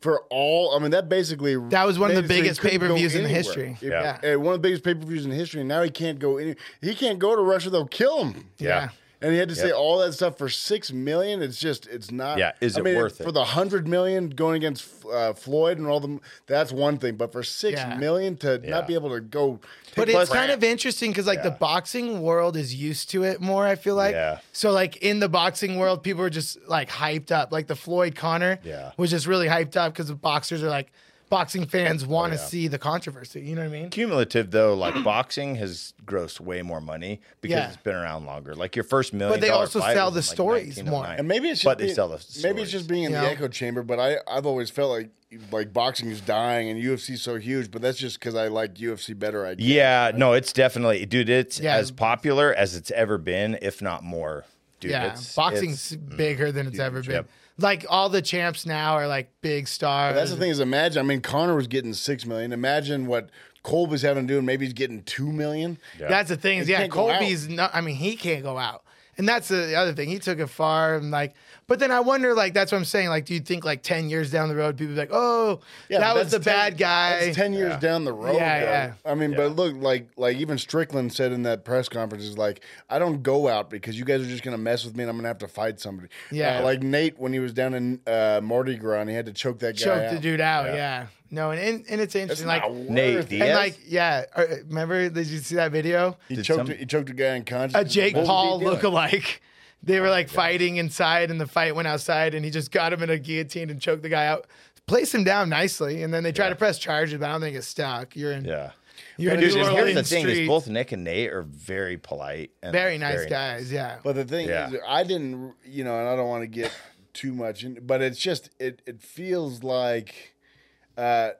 for all, I mean, that basically That was one of the made it so he biggest couldn't pay-per-views in anywhere. history. If- Yeah. and one of the biggest pay per views in history. And now he can't go any. He can't go to Russia; they'll kill him. Yeah. And he had to say all that stuff for six million. It's just, it's not. Yeah, is I it mean, worth it? for the hundred million going against uh, Floyd and all the? That's one thing, but for six Yeah. million to Yeah. not be able to go, But it's crap. kind of interesting because like the boxing world is used to it more. I feel like. Yeah. So like in the boxing world, people are just like hyped up. Like the Floyd Conor Yeah. was just really hyped up because the boxers are like boxing fans want to Oh, yeah. see the controversy. You know what I mean? cumulative though like [clears throat] boxing has grossed way more money because Yeah. it's been around longer like your first million But they also fight sell the in, like, stories oh more. And maybe it's just but being, they sell the maybe it's just being in You the know? echo chamber. But I I've always felt like like boxing is dying and UFC's so huge. But that's just because I like UFC better. I guess. yeah no it's definitely dude it's Yeah. as popular as it's ever been if not more dude yeah, it's, boxing's it's- mm, bigger than it's ever been. Yep. Like all the champs now are like big stars. That's the thing is imagine. I mean, Conor was getting six million. Imagine what Colby's having to do, and maybe he's getting two million. Yeah. That's the thing. Is yeah, can't go out. Colby's not. I mean, he can't go out, and that's the other thing. He took it far, and like, but then I wonder, like, that's what I'm saying. Like, do you think like ten years down the road, people be like, oh, Yeah, that was the 10 bad guy? That's ten years Yeah. down the road. Yeah, yeah. I mean, but look, like like even Strickland said in that press conference is like, I don't go out because you guys are just gonna mess with me, and I'm gonna have to fight somebody. Yeah. Uh, like Nate when he was down in uh, Mardi Gras, and he had to choke that guy Choke out. the dude out. Yeah. Yeah. No, and and, and it's interesting. not Like, worth Nate. Diaz? and like, yeah. Uh, remember? Did you see that video? He Did choked. some- he choked a guy unconscious. A Jake What Paul doing? lookalike They were oh like fighting inside, and the fight went outside, and he just got him in a guillotine and choked the guy out. Place him down nicely, and then they tried to press charges, but I don't think it's stuck. You're in. Yeah. You're in Dude, New here's the Orleans thing: is streets. both Nick and Nate are very polite and very nice guys. Yeah. But the thing Yeah. is, I didn't, you know, and I don't want to get too much in, but it's just it it feels like uh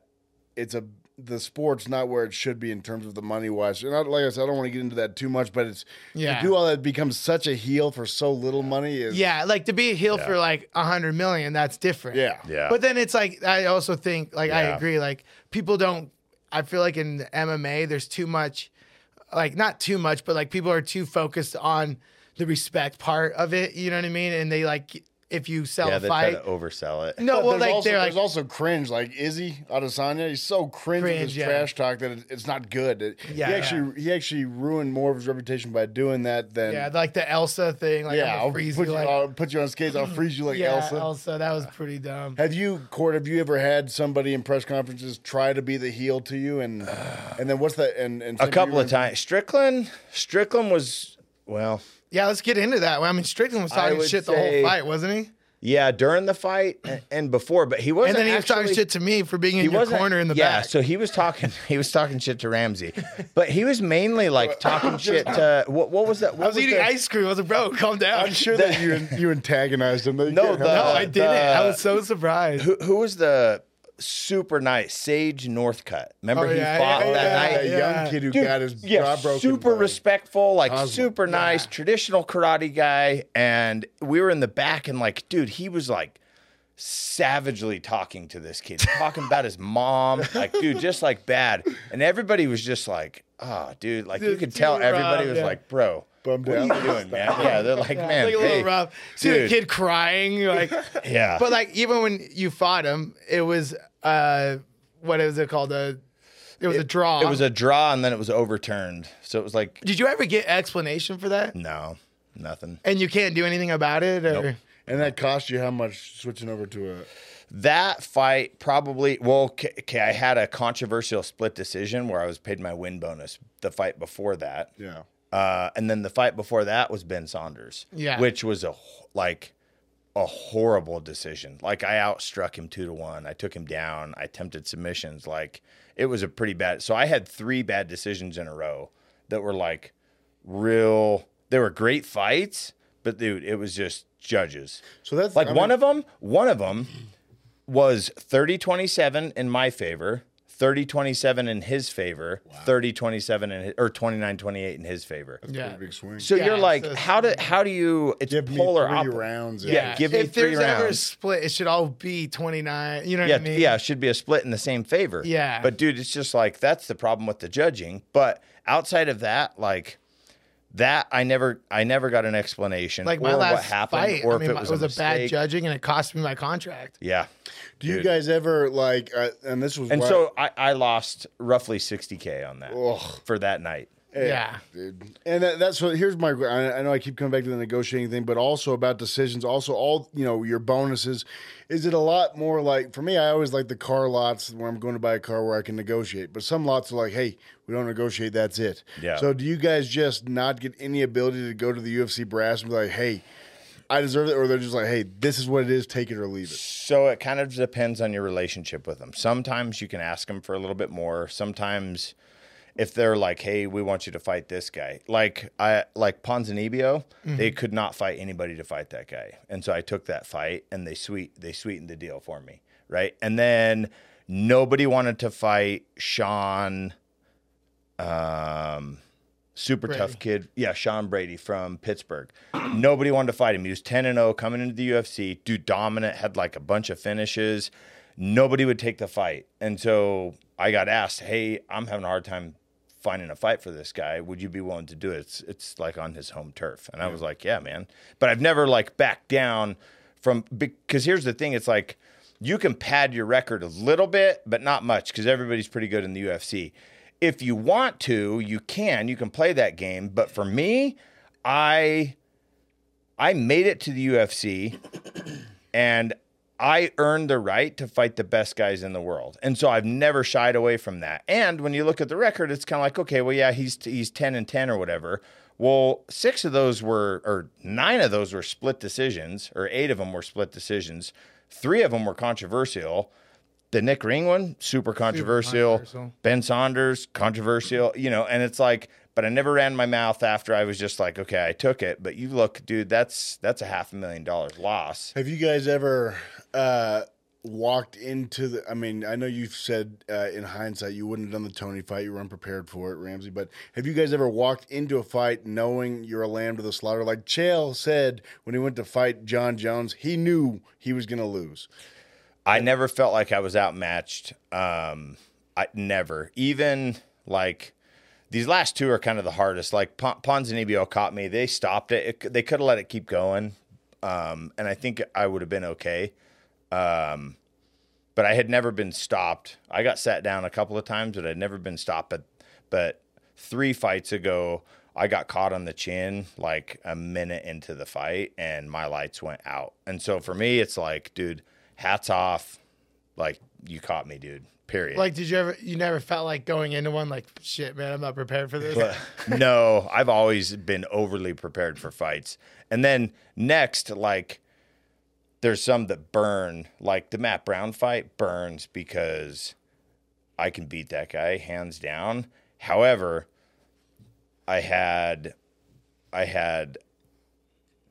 it's a the sport's not where it should be in terms of the money wise. And I, like I said, I don't want to get into that too much, but it's Yeah. to do all that becomes such a heel for so little money is Yeah, like to be a heel Yeah. for like a hundred million, that's different. yeah Yeah. But then it's like I also think like I agree, like people don't I feel like in MMA there's too much like not too much, but like people are too focused on the respect part of it, you know what I mean? And they like if you sell Yeah, a they try fight. to oversell it. No, But well there's like also, they're like there's also cringe, like Izzy Adesanya. He's so cringe, with his yeah. trash talk that it, it's not good. It- Yeah. he actually he actually ruined more of his reputation by doing that than yeah, like the Elsa thing, like yeah. I'm I'll gonna put, freeze you, you, like I'll put you on skates. I'll freeze you like yeah, Elsa. Elsa. That was pretty dumb. Have you, Court? Have you ever had somebody in press conferences try to be the heel to you, and and then what's that? And, and A couple of times. Strickland, Strickland was well, Yeah, let's get into that. I mean Strickland was talking shit the say- whole fight, wasn't he? yeah, during the fight and, and before, but he wasn't. And then he was talking shit to me for being in he your corner in the yeah, back. so he was talking. [laughs] He was talking shit to Ramsey, but he was mainly like talking shit to what? What was that? What I was, eating the- ice cream. I was like, bro, calm down. I'm sure that [laughs] you you antagonized him. You No, the- No. I didn't. I was so surprised. Who, who was the super nice Sage Northcutt? Remember Oh, he yeah, fought yeah, that yeah, night. yeah. young kid who Dude, got his yeah, jaw broken. super by- respectful, like Cosmo. super nice, Yeah. traditional karate guy. And we were in the back, and like, dude, he was like savagely talking to this kid, talking about his mom, [laughs] like, dude, just like bad. And everybody was just like, oh, dude, like you could tell everybody rough, was yeah. like, bro. Bummed What are you doing, [laughs] man? Yeah, they're like, man, like a little hey, rough. See the dude. kid crying, like, [laughs] yeah. but like even when you fought him, it was uh, what is it called? A it was a draw. it was a draw, and then it was overturned. So it was like, Did you ever get explanation for that? no, nothing. And you can't do anything about it, or Nope. And that cost you how much switching over to a? That fight probably well, okay, okay, I had a controversial split decision where I was paid my win bonus. The fight before that, Yeah. uh, and then the fight before that was Ben Saunders, Yeah. which was a like a horrible decision. Like I outstruck him two to one. I took him down. I attempted submissions. Like it was a pretty bad. So I had three bad decisions in a row that were like real. They were great fights, but dude, it was just judges. So that's Like I one mean- of them, one of them was 30-27 in my favor, 30-27 in his favor, 30-27 in his, or 29-28 in his favor. yeah. Pretty big swing. So Yeah, you're like, so- how do how do you? It's Give me polar three opposite. rounds. Yeah, give me if three there's ever a split, it should all be 29. You know what Yeah, I mean? yeah, it should be a split in the same favor. Yeah. But dude, it's just like that's the problem with the judging. But outside of that, like that, I never, I never got an explanation Like my or last what happened, fight, or I if mean, it was, a, bad mistake. judging and it cost me my contract. Yeah. Do you Dude. guys ever like? Uh, and this was And why- so I, I lost roughly 60k on that Ugh. for that night. Yeah. dude. And that, that's what. Here's my. I, I know I keep coming back to the negotiating thing, but also about decisions. Also, all you know, your bonuses. Is it a lot more like for me? I always like the car lots where I'm going to buy a car where I can negotiate. But some lots are like, hey, we don't negotiate. That's it. Yeah. So do you guys just not get any ability to go to the UFC brass and be like, hey, I deserve it, or they're just like, hey, this is what it is. Take it or leave it. So it kind of depends on your relationship with them. Sometimes you can ask them for a little bit more. Sometimes if they're like, "Hey, we want you to fight this guy," like I like Ponzinibbio, they could not fight anybody to fight that guy, and so I took that fight, and they sweet they sweetened the deal for me, right? And then nobody wanted to fight Sean, um, super Brady. tough kid. Yeah, Sean Brady from Pittsburgh. [clears throat] Nobody wanted to fight him. He was 10 and 0 coming into the UFC, dude dominant, had like a bunch of finishes. Nobody would take the fight. And so I got asked, "Hey, I'm having a hard time finding a fight for this guy. Would you be willing to do it?" It's it's like on his home turf. And I was like, "Yeah, man." But I've never like backed down from because here's the thing, it's like you can pad your record a little bit, but not much because everybody's pretty good in the UFC. If you want to, you can. You can play that game. But for me, I I made it to the UFC and I earned the right to fight the best guys in the world. And so I've never shied away from that. And when you look at the record, it's kind of like, okay, well, yeah, he's he's 10 and 10 or whatever. Well, six of those were, or nine of those were split decisions, or eight of them were split decisions. Three of them were controversial. The Nick Ring one, super controversial. controversial. Ben Saunders, controversial. You know, and it's like, but I never ran my mouth after I was just like, okay, I took it. But you look, dude, that's that's a half a million dollars loss. Have you guys ever uh, walked into the? I mean, I know you've said uh, in hindsight you wouldn't have done the Tony fight; you were unprepared for it, Ramsey. But have you guys ever walked into a fight knowing you're a lamb to the slaughter? Like Chael said when he went to fight Jon Jones, he knew he was going to lose. I never felt like I was outmatched. Um, I never, even like these last two are kind of the hardest. Like Pon- Ponzinibbio caught me. They stopped it. it they could have let it keep going, um, and I think I would have been okay. Um, but I had never been stopped. I got sat down a couple of times, but I'd never been stopped. But but three fights ago, I got caught on the chin like a minute into the fight, and my lights went out. And so for me, it's like, dude, hats off. Like you caught me, dude. Period. Like, did you ever? You never felt like going into one like, shit, man, I'm not prepared for this. But no, I've always been overly prepared for fights. And then next, like, there's some that burn. Like the Matt Brown fight burns because I can beat that guy hands down. However, I had, I had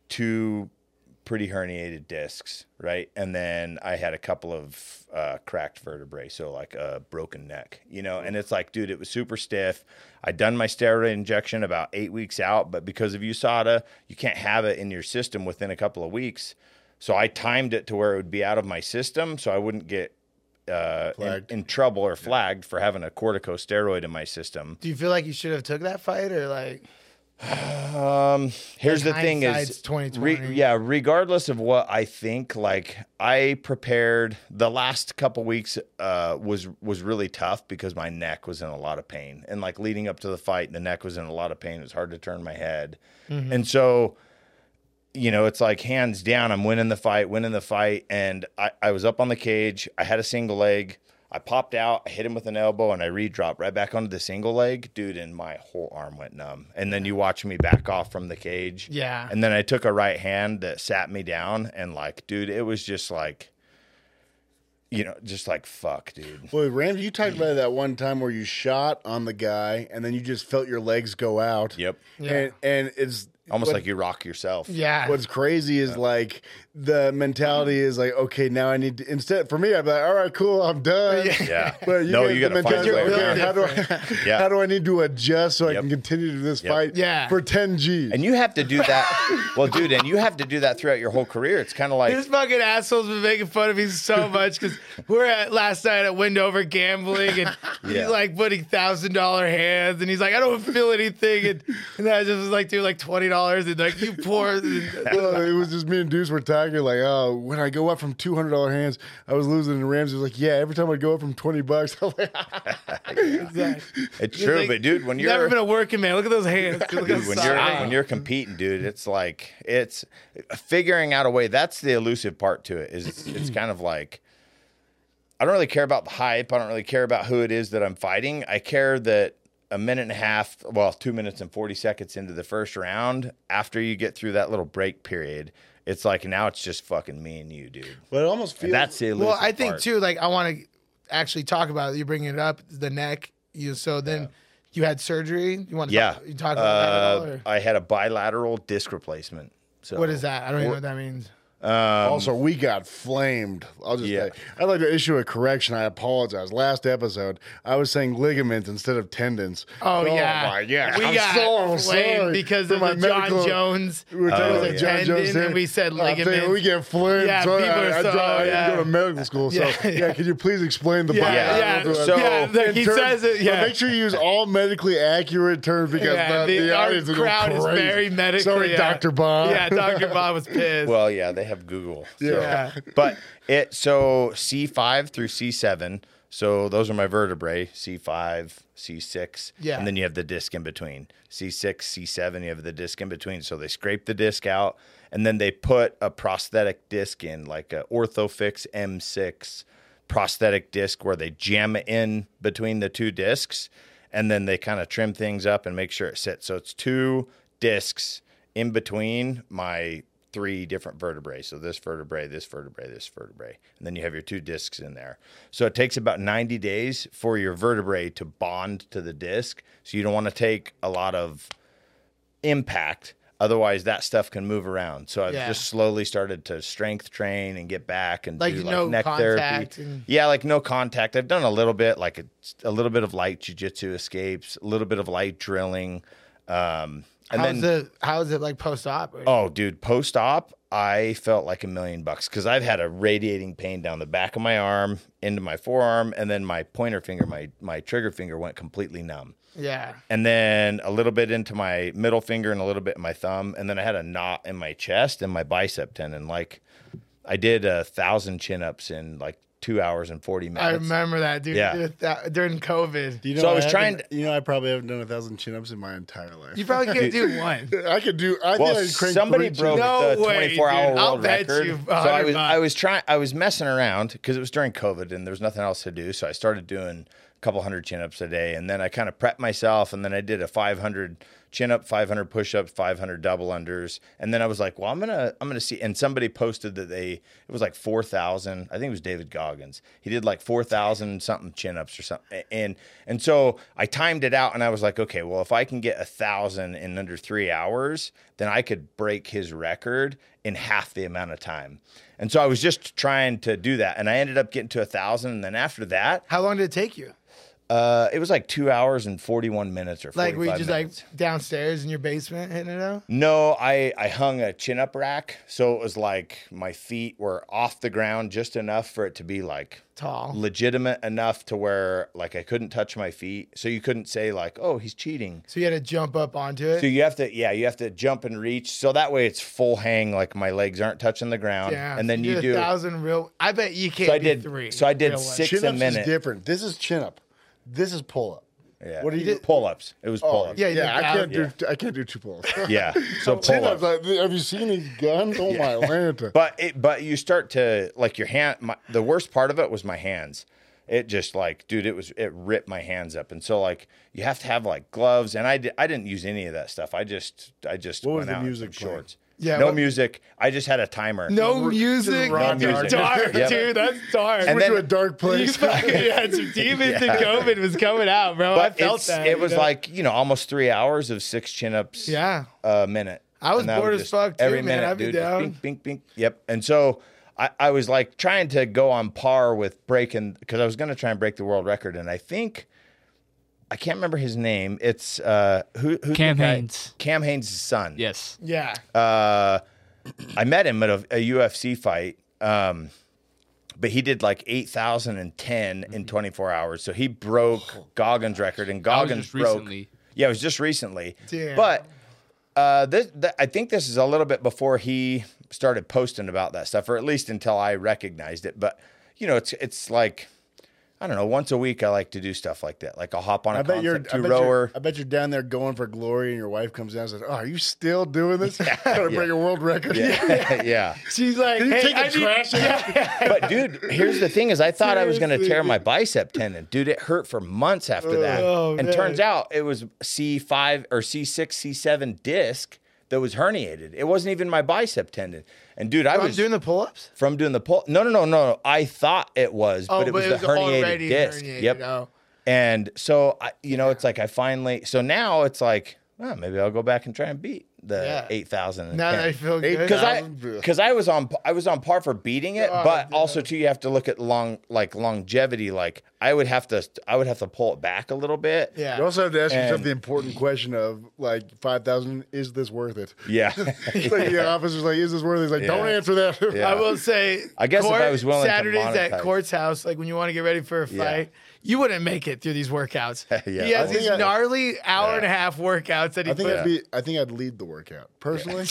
two pretty herniated discs, right? And then I had a couple of uh, cracked vertebrae, so like a broken neck, you know. And it's like, dude, it was super stiff. I'd done my steroid injection about eight weeks out, but because of USADA, you can't have it in your system within a couple of weeks. So I timed it to where it would be out of my system, so I wouldn't get uh, in, in trouble or flagged for having a corticosteroid in my system. Do you feel like you should have took that fight or like? Um, here's Like the thing is, 2020. yeah, regardless of what I think, like I prepared the last couple weeks uh was was really tough because my neck was in a lot of pain. And like leading up to the fight, the neck was in a lot of pain. It was hard to turn my head. And so you know, it's like hands down, I'm winning the fight, winning the fight. And I, I was up on the cage. I had a single leg. I popped out, I hit him with an elbow, and I re-dropped right back onto the single leg, dude, and my whole arm went numb. And then you watch me back off from the cage. Yeah. And then I took a right hand that sat me down, and like, dude, it was just like, you know, just like fuck, dude. Well, Ramsey, you talked about that one time where you shot on the guy and then you just felt your legs go out. Yep. Yeah. And, and it's Almost what- like you rock yourself. Yeah. What's crazy is like the mentality is like, okay, now I need to instead for me, I'm like, all right, cool, I'm done. Yeah. [laughs] But you No, you gotta find mentality, okay, how do I [laughs] Yeah. how do I need to adjust so I can continue to this Yep. fight Yeah. for 10 G? And you have to do that. [laughs] well, dude, and you have to do that throughout your whole career. It's kind of like, This fucking asshole's been making fun of me so much because we're at last night at Wendover gambling and Yeah. he's like putting thousand dollar hands and he's like, I don't feel anything and, and I just was like, dude, like twenty dollars and like you poor. well, it was just me and Deuce were talking like, oh, when I go up from two hundred dollar hands, I was losing. And Ramsey was like, yeah, every time I go up from twenty bucks, [laughs] I'm like, [laughs] it's true, like, but dude, when you're never been a working man, look at those hands. Dude, look how when you're when you're competing, dude, it's like it's figuring out a way. That's the elusive part to it. Is it's, it's kind of like I don't really care about the hype. I don't really care about who it is that I'm fighting. I care that a minute and a half, well, two minutes and forty seconds into the first round, after you get through that little break period, it's like now it's just fucking me and you, dude. but it almost feels And that's the well, I think part. too. Like I want to actually talk about it. You bringing it up, the neck. You so then you had surgery. You want to Yeah, talk, you talk about that at all, uh, or? I had a bilateral disc replacement. So What is that? I don't even know what that means. Um, also, we got flamed. I'll just Yeah. say, I'd like to issue a correction. I apologize. Last episode, I was saying ligaments instead of tendons. Oh, oh yeah, my God. we I'm got so flamed sorry because of my the Jon medical- Jones. We were It talking was about a Jon tendon, Jones and we said I'm ligaments. we get flamed. Yeah, so people I, are I, so- dro- I yeah. didn't go to medical school. So, [laughs] Yeah, yeah, yeah. can you please explain the Yeah, bilateral yeah. So- yeah, like he terms- says it. Yeah, Make sure you use all medically accurate terms because Yeah, the, the- the, audience crowd is very medically. Sorry. Dr. Bob. Yeah, Doctor Bob was [laughs] pissed. Well, yeah, they have Google. [laughs] So- yeah. but it so C5 through C7. So those are my vertebrae, C5, C6, Yeah. and then you have the disc in between. C6, C7, you have the disc in between. So they scrape the disc out and then they put a prosthetic disc in like a Orthofix M6 prosthetic disc where they jam it in between the two discs and then they kind of trim things up and make sure it sits. So it's two discs in between my three different vertebrae. So this vertebrae, this vertebrae, this vertebrae, and then you have your two discs in there. So it takes about 90 days for your vertebrae to bond to the disc. So you don't want to take a lot of impact. Otherwise, that stuff can move around. So I've Yeah. just slowly started to strength train and get back and Like do no like neck contact therapy. and- Yeah, like no contact. I've done a little bit, like a, a little bit of light jujitsu escapes, a little bit of light drilling. Um, and how's then, it? How's it like post op? oh, dude, post op, I felt like a million bucks because I've had a radiating pain down the back of my arm, into my forearm, and then my pointer finger, my my trigger finger went completely numb yeah. and then a little bit into my middle finger and a little bit in my thumb, and then I had a knot in my chest and my bicep tendon. Like I did a thousand chin ups in like two hours and forty minutes. I remember that, dude. Yeah. That during COVID. You know So I was haven't- trying to- You know, I probably haven't done a thousand chin ups in my entire life. You probably could do [laughs] one. I could do. I Well, think I cranked somebody broke No the 24 hour dude. I'll world bet record. you so I was I was trying I was messing around because it was during COVID and there was nothing else to do. So I started doing a couple hundred chin ups a day, and then I kind of prepped myself, and then I did a 500 chin up, 500 push ups, 500 double unders, and then I was like, well, I'm gonna I'm gonna see. And somebody posted that they it was like 4,000. I think it was David Goggins. He did like 4,000 something chin ups or something, and and so I timed it out, and I was like, okay, well, if I can get a thousand in under three hours, then I could break his record in half the amount of time. And so I was just trying to do that, and I ended up getting to a thousand. And then after that, How long did it take you? Uh, it was like two hours and forty-one minutes or Like, were you just minutes. like downstairs in your basement hitting it out? No, I I hung a chin up rack, so it was like my feet were off the ground just enough for it to be like Tall. legitimate enough to where like I couldn't touch my feet, so you couldn't say like, oh, he's cheating. So you had to jump up onto it. So you have to, yeah, you have to jump and reach. So that way it's full hang, like my legs aren't touching the ground. yeah. and then so you did do. a thousand real. I bet you can't. So I did three. So I did six Chin a ups is minute. different. This is chin up. This is pull up. Yeah. What do you did- do? pull ups? It was pull Oh, ups. Yeah, yeah. I can't do. I can't do two pull ups. [laughs] Yeah. [laughs] So pull ups. ups. Like, have you seen these guns? Oh my lanta. [laughs] But it, but you start to like your hand. My, the worst part of it was my hands. It just like, dude, it was it ripped my hands up, and so like you have to have like gloves, and I did, I didn't use any of that stuff. I just I just What was went the out in music some playing? shorts. Yeah, no what- music. I just had a timer. No Just music. raw That's music. dark, Yep. dude. That's dark. And Went then- to a dark [laughs] you place. fucking [laughs] had some demons Yeah. and COVID was coming out, bro. but I felt that. it was know? like you know almost three hours of six chin ups. yeah. a minute. I was bored would as fuck, too, every man. minute, I'd be dude. just down. Bink, bink, bink. Yep. And so I, I was like trying to go on par with breaking because I was going to try and break the world record, and I think I can't remember his name. It's uh, who who's Cam the guy? Hanes. Cam Hanes' son. Yes. Yeah. Uh, I met him at a, a UFC fight. Um, but he did like 8,010 in 24 hours. So he broke Goggins' record, and That was Goggins just broke. recently. Yeah, it was just recently. Damn. But uh, this, th- I think this is a little bit before he started posting about that stuff, or at least until I recognized it. But you know, it's it's like I don't know. Once a week, I like to do stuff like that. Like I'll hop on a I bet you're. concept I two bet, rower. I bet you're down there going for glory, and your wife comes down and says, "Oh, are you still doing this? [laughs] Yeah, Trying to break a world record?" Yeah, [laughs] [laughs] yeah. She's like, Can you hey, take the I need- trash out? But dude, here's the thing: is I thought I was going to tear my bicep tendon, dude. It hurt for months after that, Oh, and man. turns out it was C five or C six, C seven disc that was herniated. It wasn't even my bicep tendon. And dude, I was doing the pull ups. from doing the pull. No, no, no, no. no. I thought it was, Oh, but it was the herniated disc. Yep. Oh. And so, I, you know, it's like I finally. So now it's like, oh, maybe I'll go back and try and beat the Yeah. eight thousand. Now that I feel good. because I because I was on I was on par for beating it, God, but dude. also too you have to look at long like longevity. Like I would have to I would have to pull it back a little bit. yeah. You also have to ask yourself the important question of like five thousand. Is this worth it? Yeah. [laughs] It's like the [laughs] officer's like, "Is this worth it?" He's like, "Don't answer that." Yeah. I will say, I guess if I was willing to Saturdays at monetize. Court's house, like when you want to get ready for a Yeah. fight, you wouldn't make it through these workouts. [laughs] Yeah. he has these I- gnarly hour Yeah. and a half workouts that he I think puts. I'd be. I think I'd lead the workout personally.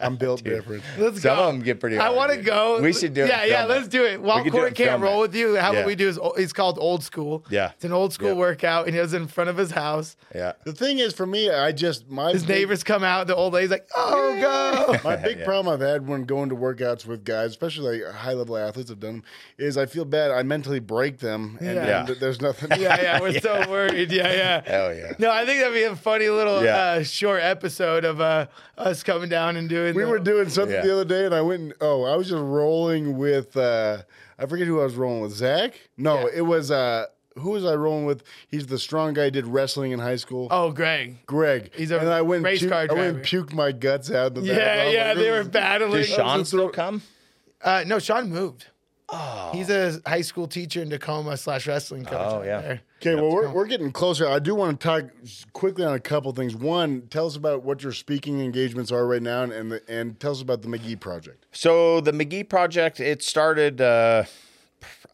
I'm built [laughs] different. Let's Some go. of them get pretty Hard, I want to go. We should do it Yeah, and yeah. Let's do it. While We could do it Court can't film roll with you, how Yeah. what we do is it's called called Old School. Yeah. It's an old school Yeah. workout, and he was in front of his house. Yeah. The thing is, for me, I just my His big- neighbors come out. The old lady's like, "Oh, go!" [laughs] My big problem I've had when going to workouts with guys, especially like high level athletes have done, them, is I feel bad. I mentally break them, and, Yeah. and Yeah. Th- there's nothing. yeah, yeah. We're so [laughs] worried. Yeah, yeah. Hell yeah. No, I think that'd be a funny little Yeah. uh, short episode of uh, us coming down and doing. We the- were doing something Yeah. the other day, and I went. And, oh, I was just rolling with. Uh, I forget who I was rolling with. Zach? No, Yeah. it was. Uh, who was I rolling with? He's the strong guy. Did wrestling in high school. Oh, Greg. Greg. He's a and I went. race puke- car I went and puked my guts out. In the back. I Yeah, was yeah. like, They were battling. Does Sean still come? Uh, no, Sean moved. Oh. He's a high school teacher in Tacoma slash wrestling coach. Oh, yeah. there. Okay, well, we're, we're getting closer. I do want to talk quickly on a couple things. One, tell us about what your speaking engagements are right now, and and, the, and tell us about the McGee project. So the McGee project, it started uh,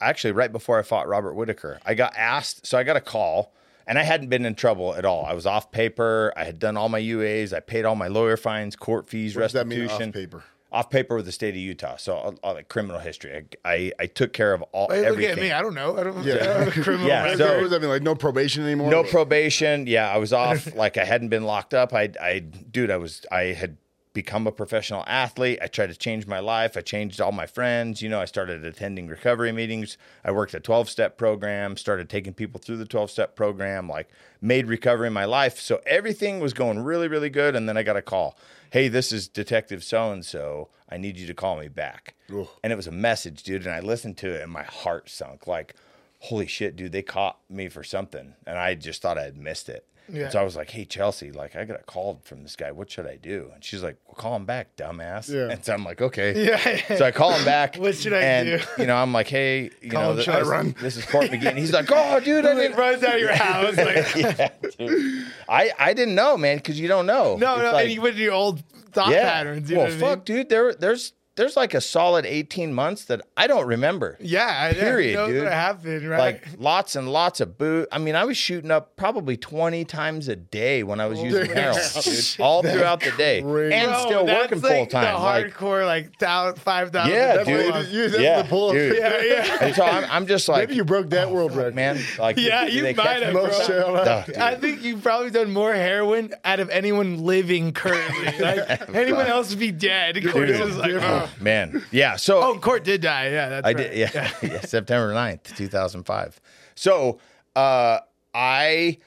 actually right before I fought Robert Whitaker. I got asked, so I got a call, and I hadn't been in trouble at all. I was off paper. I had done all my UAs. I paid all my lawyer fines, court fees, What does that restitution. mean off paper? Off paper with the state of Utah. So all, all like criminal history. I, I, I took care of all Hey, look at me. I don't know. I don't. Yeah. I don't have a criminal Yeah, record. so- what does mean? Like no probation anymore? No probation. Yeah, I was off. [laughs] like I hadn't been locked up. I, I, dude, I was. I had become a professional athlete. I tried to change my life. I changed all my friends. You know, I started attending recovery meetings. I worked a twelve step program. Started taking people through the twelve step program. Like made recovery my life. So everything was going really, really good. And then I got a call. Hey, this is Detective So and So. I need you to call me back. Ugh. And it was a message, dude. And I listened to it, and my heart sunk. Like holy shit, dude, they caught me for something. And I just thought I had missed it. Yeah. So I was like, hey, Chelsea, like, I got a call from this guy. What should I do? And she's like, well, call him back, dumbass. Yeah. And so I'm like, okay. [laughs] Yeah. So I call him back. [laughs] What should I and, do? You know, I'm like, hey, you [laughs] Call know, him, this, should I run? this is Court McGee. And he's like, oh, dude, I didn't. runs out of your house. Like, yeah, dude. I, I didn't know, man, because you don't know. no, It's no. like- and you went to your old thought patterns. You well, know what I fuck, mean? dude. There, there's, there's like a solid 18 months that I don't remember. Yeah. I. Period, He dude. what happened, right? Like lots and lots of boot. I mean, I was shooting up probably 20 times a day when I was using heroin, [laughs] dude, all throughout the day, crazy. and Bro, still working like full time. Like, hardcore, like five thousand. Yeah, dude. you, that's Yeah, the dude. [laughs] Yeah, yeah. and so I'm, I'm just like, Maybe you broke that oh, world record. man, like, Yeah, you might have, bro. for something? Shout out. No. I think you've probably done more heroin out of anyone living currently. [laughs] Like anyone else would be dead. Dude. Is like, Dude. man, yeah. So oh, Court did die. Yeah, that's I right. did, yeah, yeah, September 9th, 2005. So, uh, I,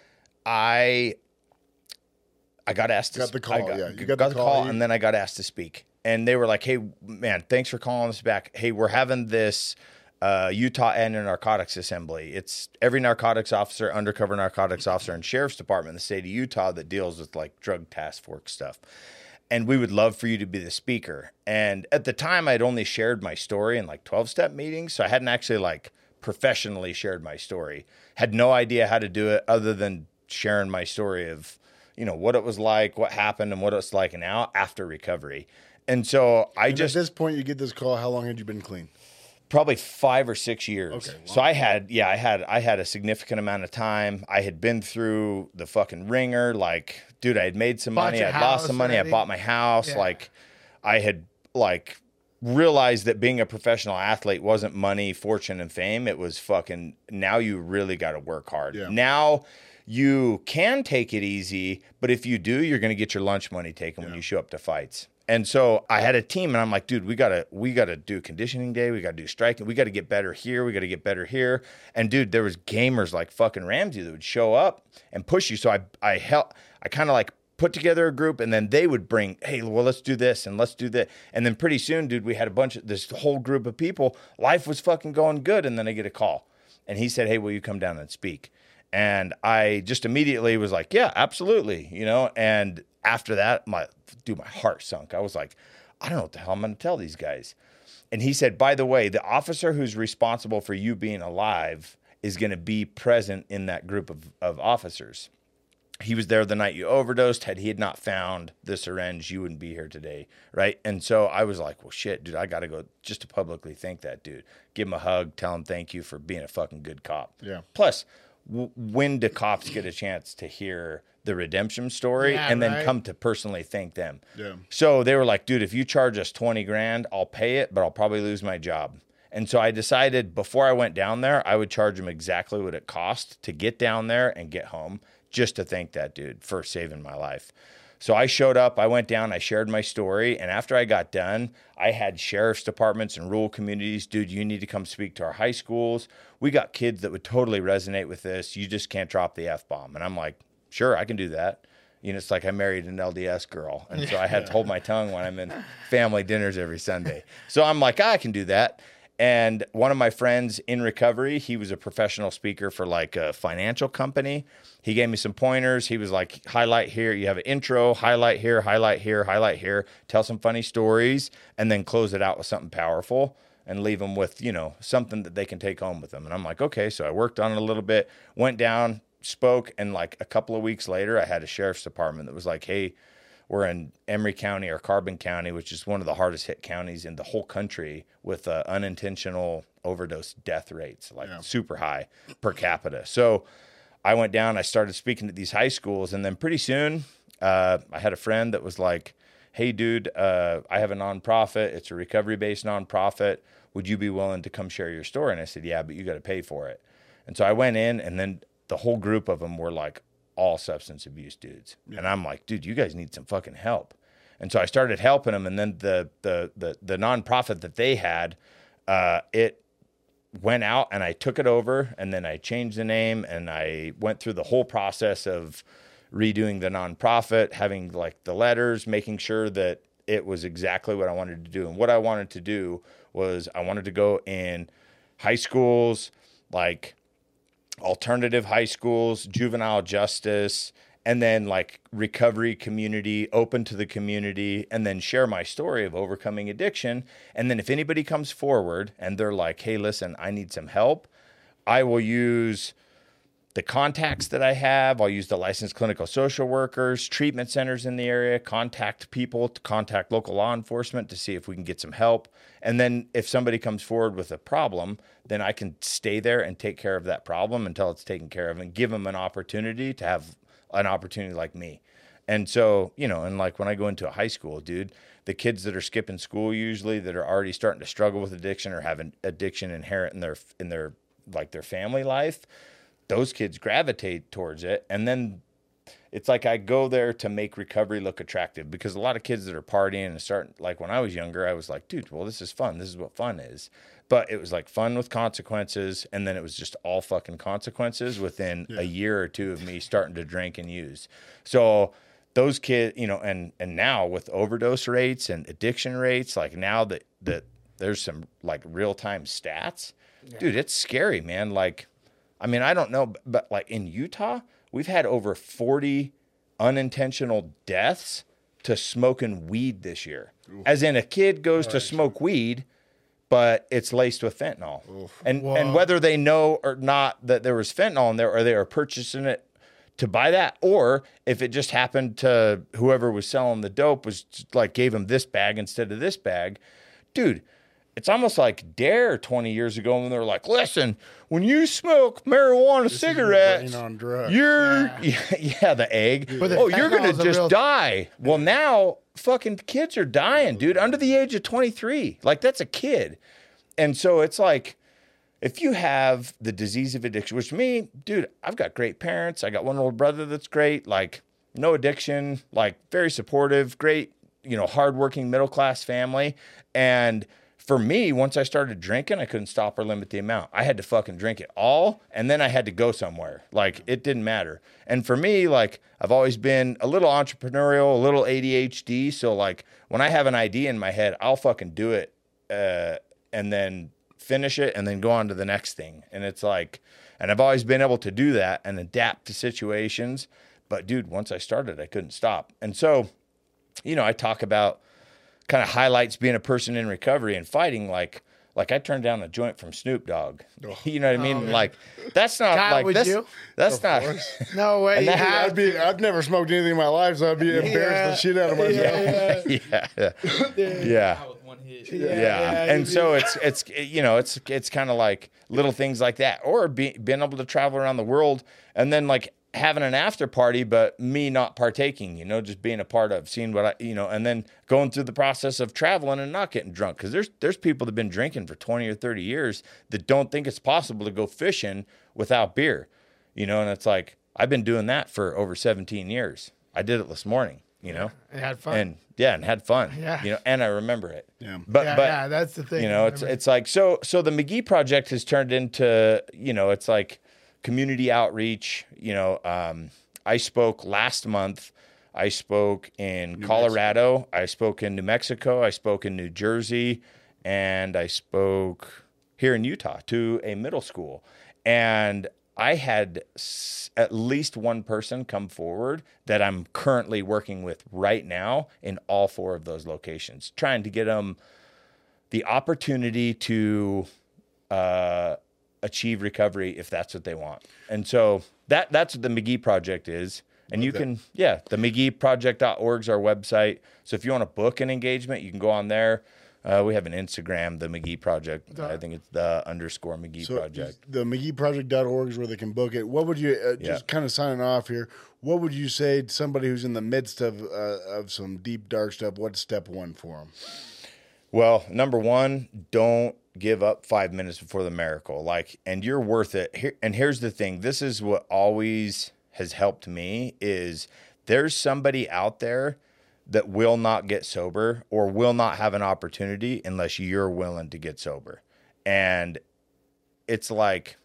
I, I got asked to Got the sp- I call, got, yeah. You got, got the the call, call, you- and then I got asked to speak. And they were like, "Hey, man, thanks for calling us back. Hey, we're having this uh, Utah anti-narcotics assembly. It's every narcotics officer, undercover narcotics officer, and sheriff's department in the state of Utah that deals with like drug task force stuff." And we would love for you to be the speaker. And at the time, I'd only shared my story in like 12 step meetings. So I hadn't actually like professionally shared my story, had no idea how to do it other than sharing my story of, you know, what it was like, what happened, and what it's like now after recovery. And so I And just at this point, you get this call. How long had you been clean? Probably five or six years. Okay, So I had, yeah, I had, I had a significant amount of time. I had been through the fucking ringer. Like, dude, I had made some Bought money. I'd lost some money. already. I bought my house. Yeah. Like, I had like realized that being a professional athlete wasn't money, fortune, and fame. It was fucking. Now you really got to work hard. Yeah. Now. You can take it easy, but if you do, you're going to get your lunch money taken when you show up to fights. And so I had a team, and I'm like, dude, we gotta we gotta do conditioning day, we gotta do striking, we gotta get better here, we gotta get better here. And dude, there was gamers like fucking Ramsey that would show up and push you. So I I help I kind of like put together a group, and then they would bring, hey, well, let's do this and let's do that. And then pretty soon, dude, we had a bunch of this whole group of people. Life was fucking going good, and then I get a call, and he said, hey, will you come down and speak? And I just immediately was like, yeah, absolutely, you know. And after that, my dude, my heart sunk. I was like, I don't know what the hell I'm going to tell these guys. And he said, by the way, the officer who's responsible for you being alive is going to be present in that group of, of officers. He was there the night you overdosed. Had he had not found the syringe, you wouldn't be here today, right? And so I was like, well, shit, dude, I got to go just to publicly thank that dude. Give him a hug, tell him thank you for being a fucking good cop. Yeah. Plus, w- when do cops get a chance to hear the redemption story Yeah, and then right. come to personally thank them? Yeah. So they were like, dude, if you charge us 20 grand, I'll pay it, but I'll probably lose my job. And so I decided before I went down there, I would charge them exactly what it cost to get down there and get home, just to thank that dude for saving my life. So I showed up, I went down, I shared my story, and after I got done, I had sheriff's departments and rural communities, dude, you need to come speak to our high schools. We got kids that would totally resonate with this. You just can't drop the F bomb. And I'm like, sure, I can do that. You know, it's like I married an LDS girl. And so I had to hold my tongue when I'm in family dinners every Sunday. So I'm like, I can do that. And one of my friends in recovery, he was a professional speaker for like a financial company. He gave me some pointers. He was like, highlight here, you have an intro, highlight here, highlight here, highlight here, tell some funny stories, and then close it out with something powerful and leave them with, you know, something that they can take home with them. And I'm like, okay. So I worked on it a little bit, went down, spoke, and like a couple of weeks later, I had a sheriff's department that was like, hey, we're in Emery County or Carbon County, which is one of the hardest hit counties in the whole country with uh, unintentional overdose death rates, like super high per capita. So I went down, I started speaking at these high schools, and then pretty soon uh, I had a friend that was like, Hey, dude, uh, I have a nonprofit. It's a recovery based nonprofit. Would you be willing to come share your story? And I said, Yeah, but you got to pay for it. And so I went in, and then the whole group of them were like, all substance abuse dudes. And I'm like, dude, you guys need some fucking help. And so I started helping them. And then the the the the nonprofit that they had, uh, it went out and I took it over and then I changed the name and I went through the whole process of redoing the nonprofit, having like the letters, making sure that it was exactly what I wanted to do. And what I wanted to do was I wanted to go in high schools, like alternative high schools, juvenile justice, and then like recovery community, open to the community, and then share my story of overcoming addiction. And then if anybody comes forward and they're like, hey, listen, I need some help, I will use the contacts that I have. I'll use the licensed clinical social workers, treatment centers in the area, contact people, to contact local law enforcement to see if we can get some help. And then if somebody comes forward with a problem, then I can stay there and take care of that problem until it's taken care of and give them an opportunity to have an opportunity like me. And so, you know, and like when I go into a high school, dude, the kids that are skipping school usually that are already starting to struggle with addiction or having addiction inherent in their in their like their family life, those kids gravitate towards it and then it's like I go there to make recovery look attractive because a lot of kids that are partying and starting like when I was younger, I was like, dude, well, this is fun. This is what fun is. But it was like fun with consequences, and then it was just all fucking consequences within a year or two of me starting to drink and use. So those kids, you know, and and now with overdose rates and addiction rates, like now that that there's some like real time stats, dude, it's scary, man. Like I mean, I don't know, but like in Utah, we've had over 40 unintentional deaths to smoking weed this year. As in, a kid goes to smoke weed, but it's laced with fentanyl. And and whether they know or not that there was fentanyl in there, or they are purchasing it to buy that, or if it just happened to whoever was selling the dope was like gave him this bag instead of this bag, dude. It's almost like Dare 20 years ago when they were like, listen, when you smoke marijuana cigarettes, brain on drugs. you're, yeah. [laughs] yeah, the egg. But the oh, you're going to just real- die. Well, now fucking kids are dying, dude, under the age of 23. Like, that's a kid. And so it's like, if you have the disease of addiction, which me, dude, I've got great parents. I got one older brother that's great, like no addiction, like very supportive, great, you know, hardworking middle class family. And for me, once I started drinking, I couldn't stop or limit the amount. I had to fucking drink it all, and then I had to go somewhere. Like it didn't matter. And for me, like I've always been a little entrepreneurial, a little ADHD. So like when I have an idea in my head, I'll fucking do it, uh, and then finish it, and then go on to the next thing. And it's like, and I've always been able to do that and adapt to situations. But dude, once I started, I couldn't stop. And so, you know, I talk about kind of highlights being a person in recovery and fighting like like I turned down a joint from Snoop Dogg. Oh. You know what I mean? Oh, like that's not Kyle, like would that's, you? that's not [laughs] No way. That- have I'd be. I've never smoked anything in my life, so I'd be embarrassed the shit out of myself. yeah. Yeah. yeah. [laughs] [laughs] with. Yeah. yeah, and so it's it's you know it's it's kind of like little things like that or be, being able to travel around the world and then like having an after party, but me not partaking, you know, just being a part of, seeing what I, you know, and then going through the process of traveling and not getting drunk. Cause there's, there's people that have been drinking for 20 or 30 years that don't think it's possible to go fishing without beer, you know, and it's like, I've been doing that for over 17 years. I did it this morning, you know, And had fun. and yeah, and had fun, Yeah. you know, and I remember it. Yeah. But, yeah, but, yeah, that's the thing. you know it's it's like so so the mcgee project has turned into you know it's like community outreach you know um, i spoke last month. I spoke in colorado. I spoke in new mexico. I spoke in new jersey. And i spoke here in utah to a middle school. And i had s- at least one person come forward that i'm currently working with right now in all four of those locations trying to get them the opportunity to uh, achieve recovery if that's what they want. And so that that's what the McGee project is. And you can, yeah, the McGeeproject.org is our website. So if you want to book an engagement, you can go on there. Uh, we have an Instagram, the McGee Project. I think it's the underscore McGee So Project. the McGeeProject.org is where they can book it. What would you uh, Yeah. just kind of signing off here? What would you say to somebody who's in the midst of uh, of some deep dark stuff? What's step one for them? Well, number one, don't give up five minutes before the miracle. Like, and you're worth it. Here, and here's the thing: this is what always has helped me is there's somebody out there that will not get sober or will not have an opportunity unless you're willing to get sober. And it's like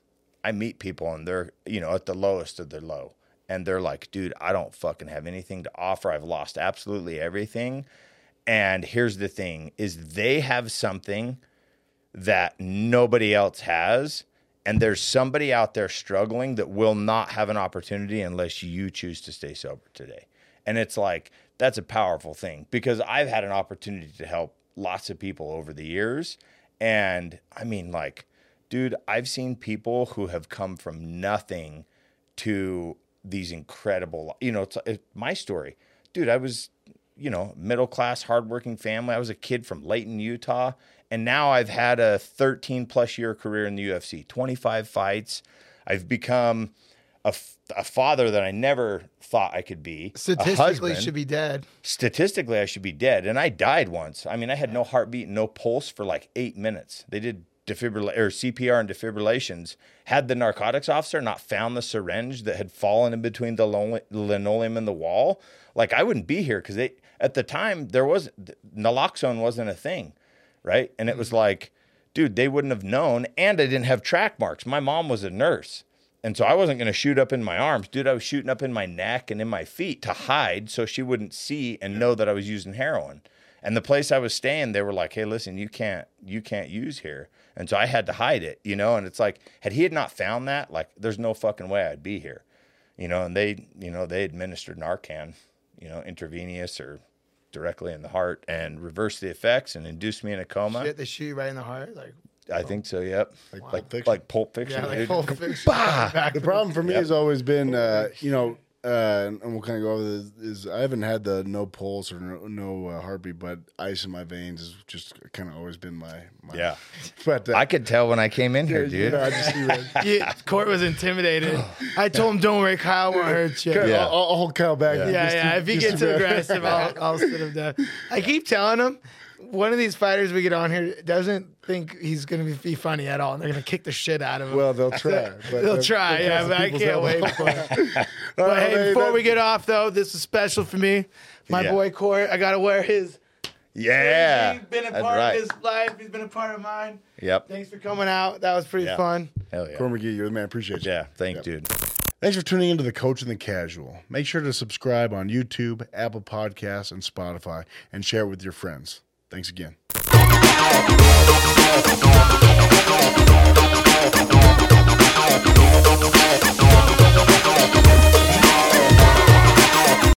I meet people and they're, you know, at the lowest of their low. And they're like, dude, I don't fucking have anything to offer. I've lost absolutely everything. And here's the thing is they have something that nobody else has. And there's somebody out there struggling that will not have an opportunity unless you choose to stay sober today. And it's like, that's a powerful thing because I've had an opportunity to help lots of people over the years. And I mean, like, dude, I've seen people who have come from nothing to these incredible, you know, it's, it's my story. Dude, I was, you know, middle class, hardworking family. I was a kid from Layton, Utah. And now I've had a 13 plus year career in the UFC, 25 fights. I've become a, f- a father that I never thought I could be. Statistically, should be dead. statistically I should be dead. And I died once. I mean, I had no heartbeat, no pulse for like eight minutes. They did defibrilla- or CPR and defibrillations. Had the narcotics officer not found the syringe that had fallen in between the linoleum and the wall, like I wouldn't be here because they at the time there was naloxone wasn't a thing, right? And it was mm-hmm. like, dude, they wouldn't have known. And I didn't have track marks. My mom was a nurse. And so I wasn't going to shoot up in my arms. Dude, I was shooting up in my neck and in my feet to hide so she wouldn't see and know that I was using heroin. And the place I was staying, they were like, "Hey, listen, you can't you can't use here." And so I had to hide it, you know, and it's like had he had not found that, like there's no fucking way I'd be here. You know, and they, you know, they administered Narcan, you know, intravenous or directly in the heart and reversed the effects and induced me in a coma. Shit, they shoot you right in the heart. Like, I think so, yep. Like Like Pulp Fiction? like Pulp Fiction. yeah, like dude. Pulp Fiction. [laughs] Back The problem for me Yep. has always been, uh, you know, uh, and we'll kind of go over this. Is I haven't had the no pulse or no, no uh, heartbeat, but ice in my veins has just kind of always been my, my Yeah. [laughs] But uh, I could tell when I came in here, you dude. know, I just see red. [laughs] Yeah, Court was intimidated. [sighs] I told him, "Don't worry, Kyle won't hurt you." Okay, Yeah. I'll, I'll hold Kyle back. Yeah. Yeah, yeah. to- If he just gets to- aggressive, [laughs] I'll, I'll sit him down. I keep telling him, one of these fighters we get on here doesn't think he's going to be funny at all, and they're going to kick the shit out of him. Well, they'll try. [laughs] but They'll try, yeah, but I can't wait for it. [laughs] But right, hey, hey, before that- we get off, though, this is special for me. My Yeah. boy Court, I got to wear his. Yeah. He's been a part right. of his life. He's been a part of mine. Yep. Thanks for coming out. That was pretty Yeah. fun. Hell yeah. Court McGee, you're the man. Appreciate you. Yeah. Thank Yep. dude. Thanks for tuning into the Coach and the Casual. Make sure to subscribe on YouTube, Apple Podcasts, and Spotify, and share it with your friends. Thanks again.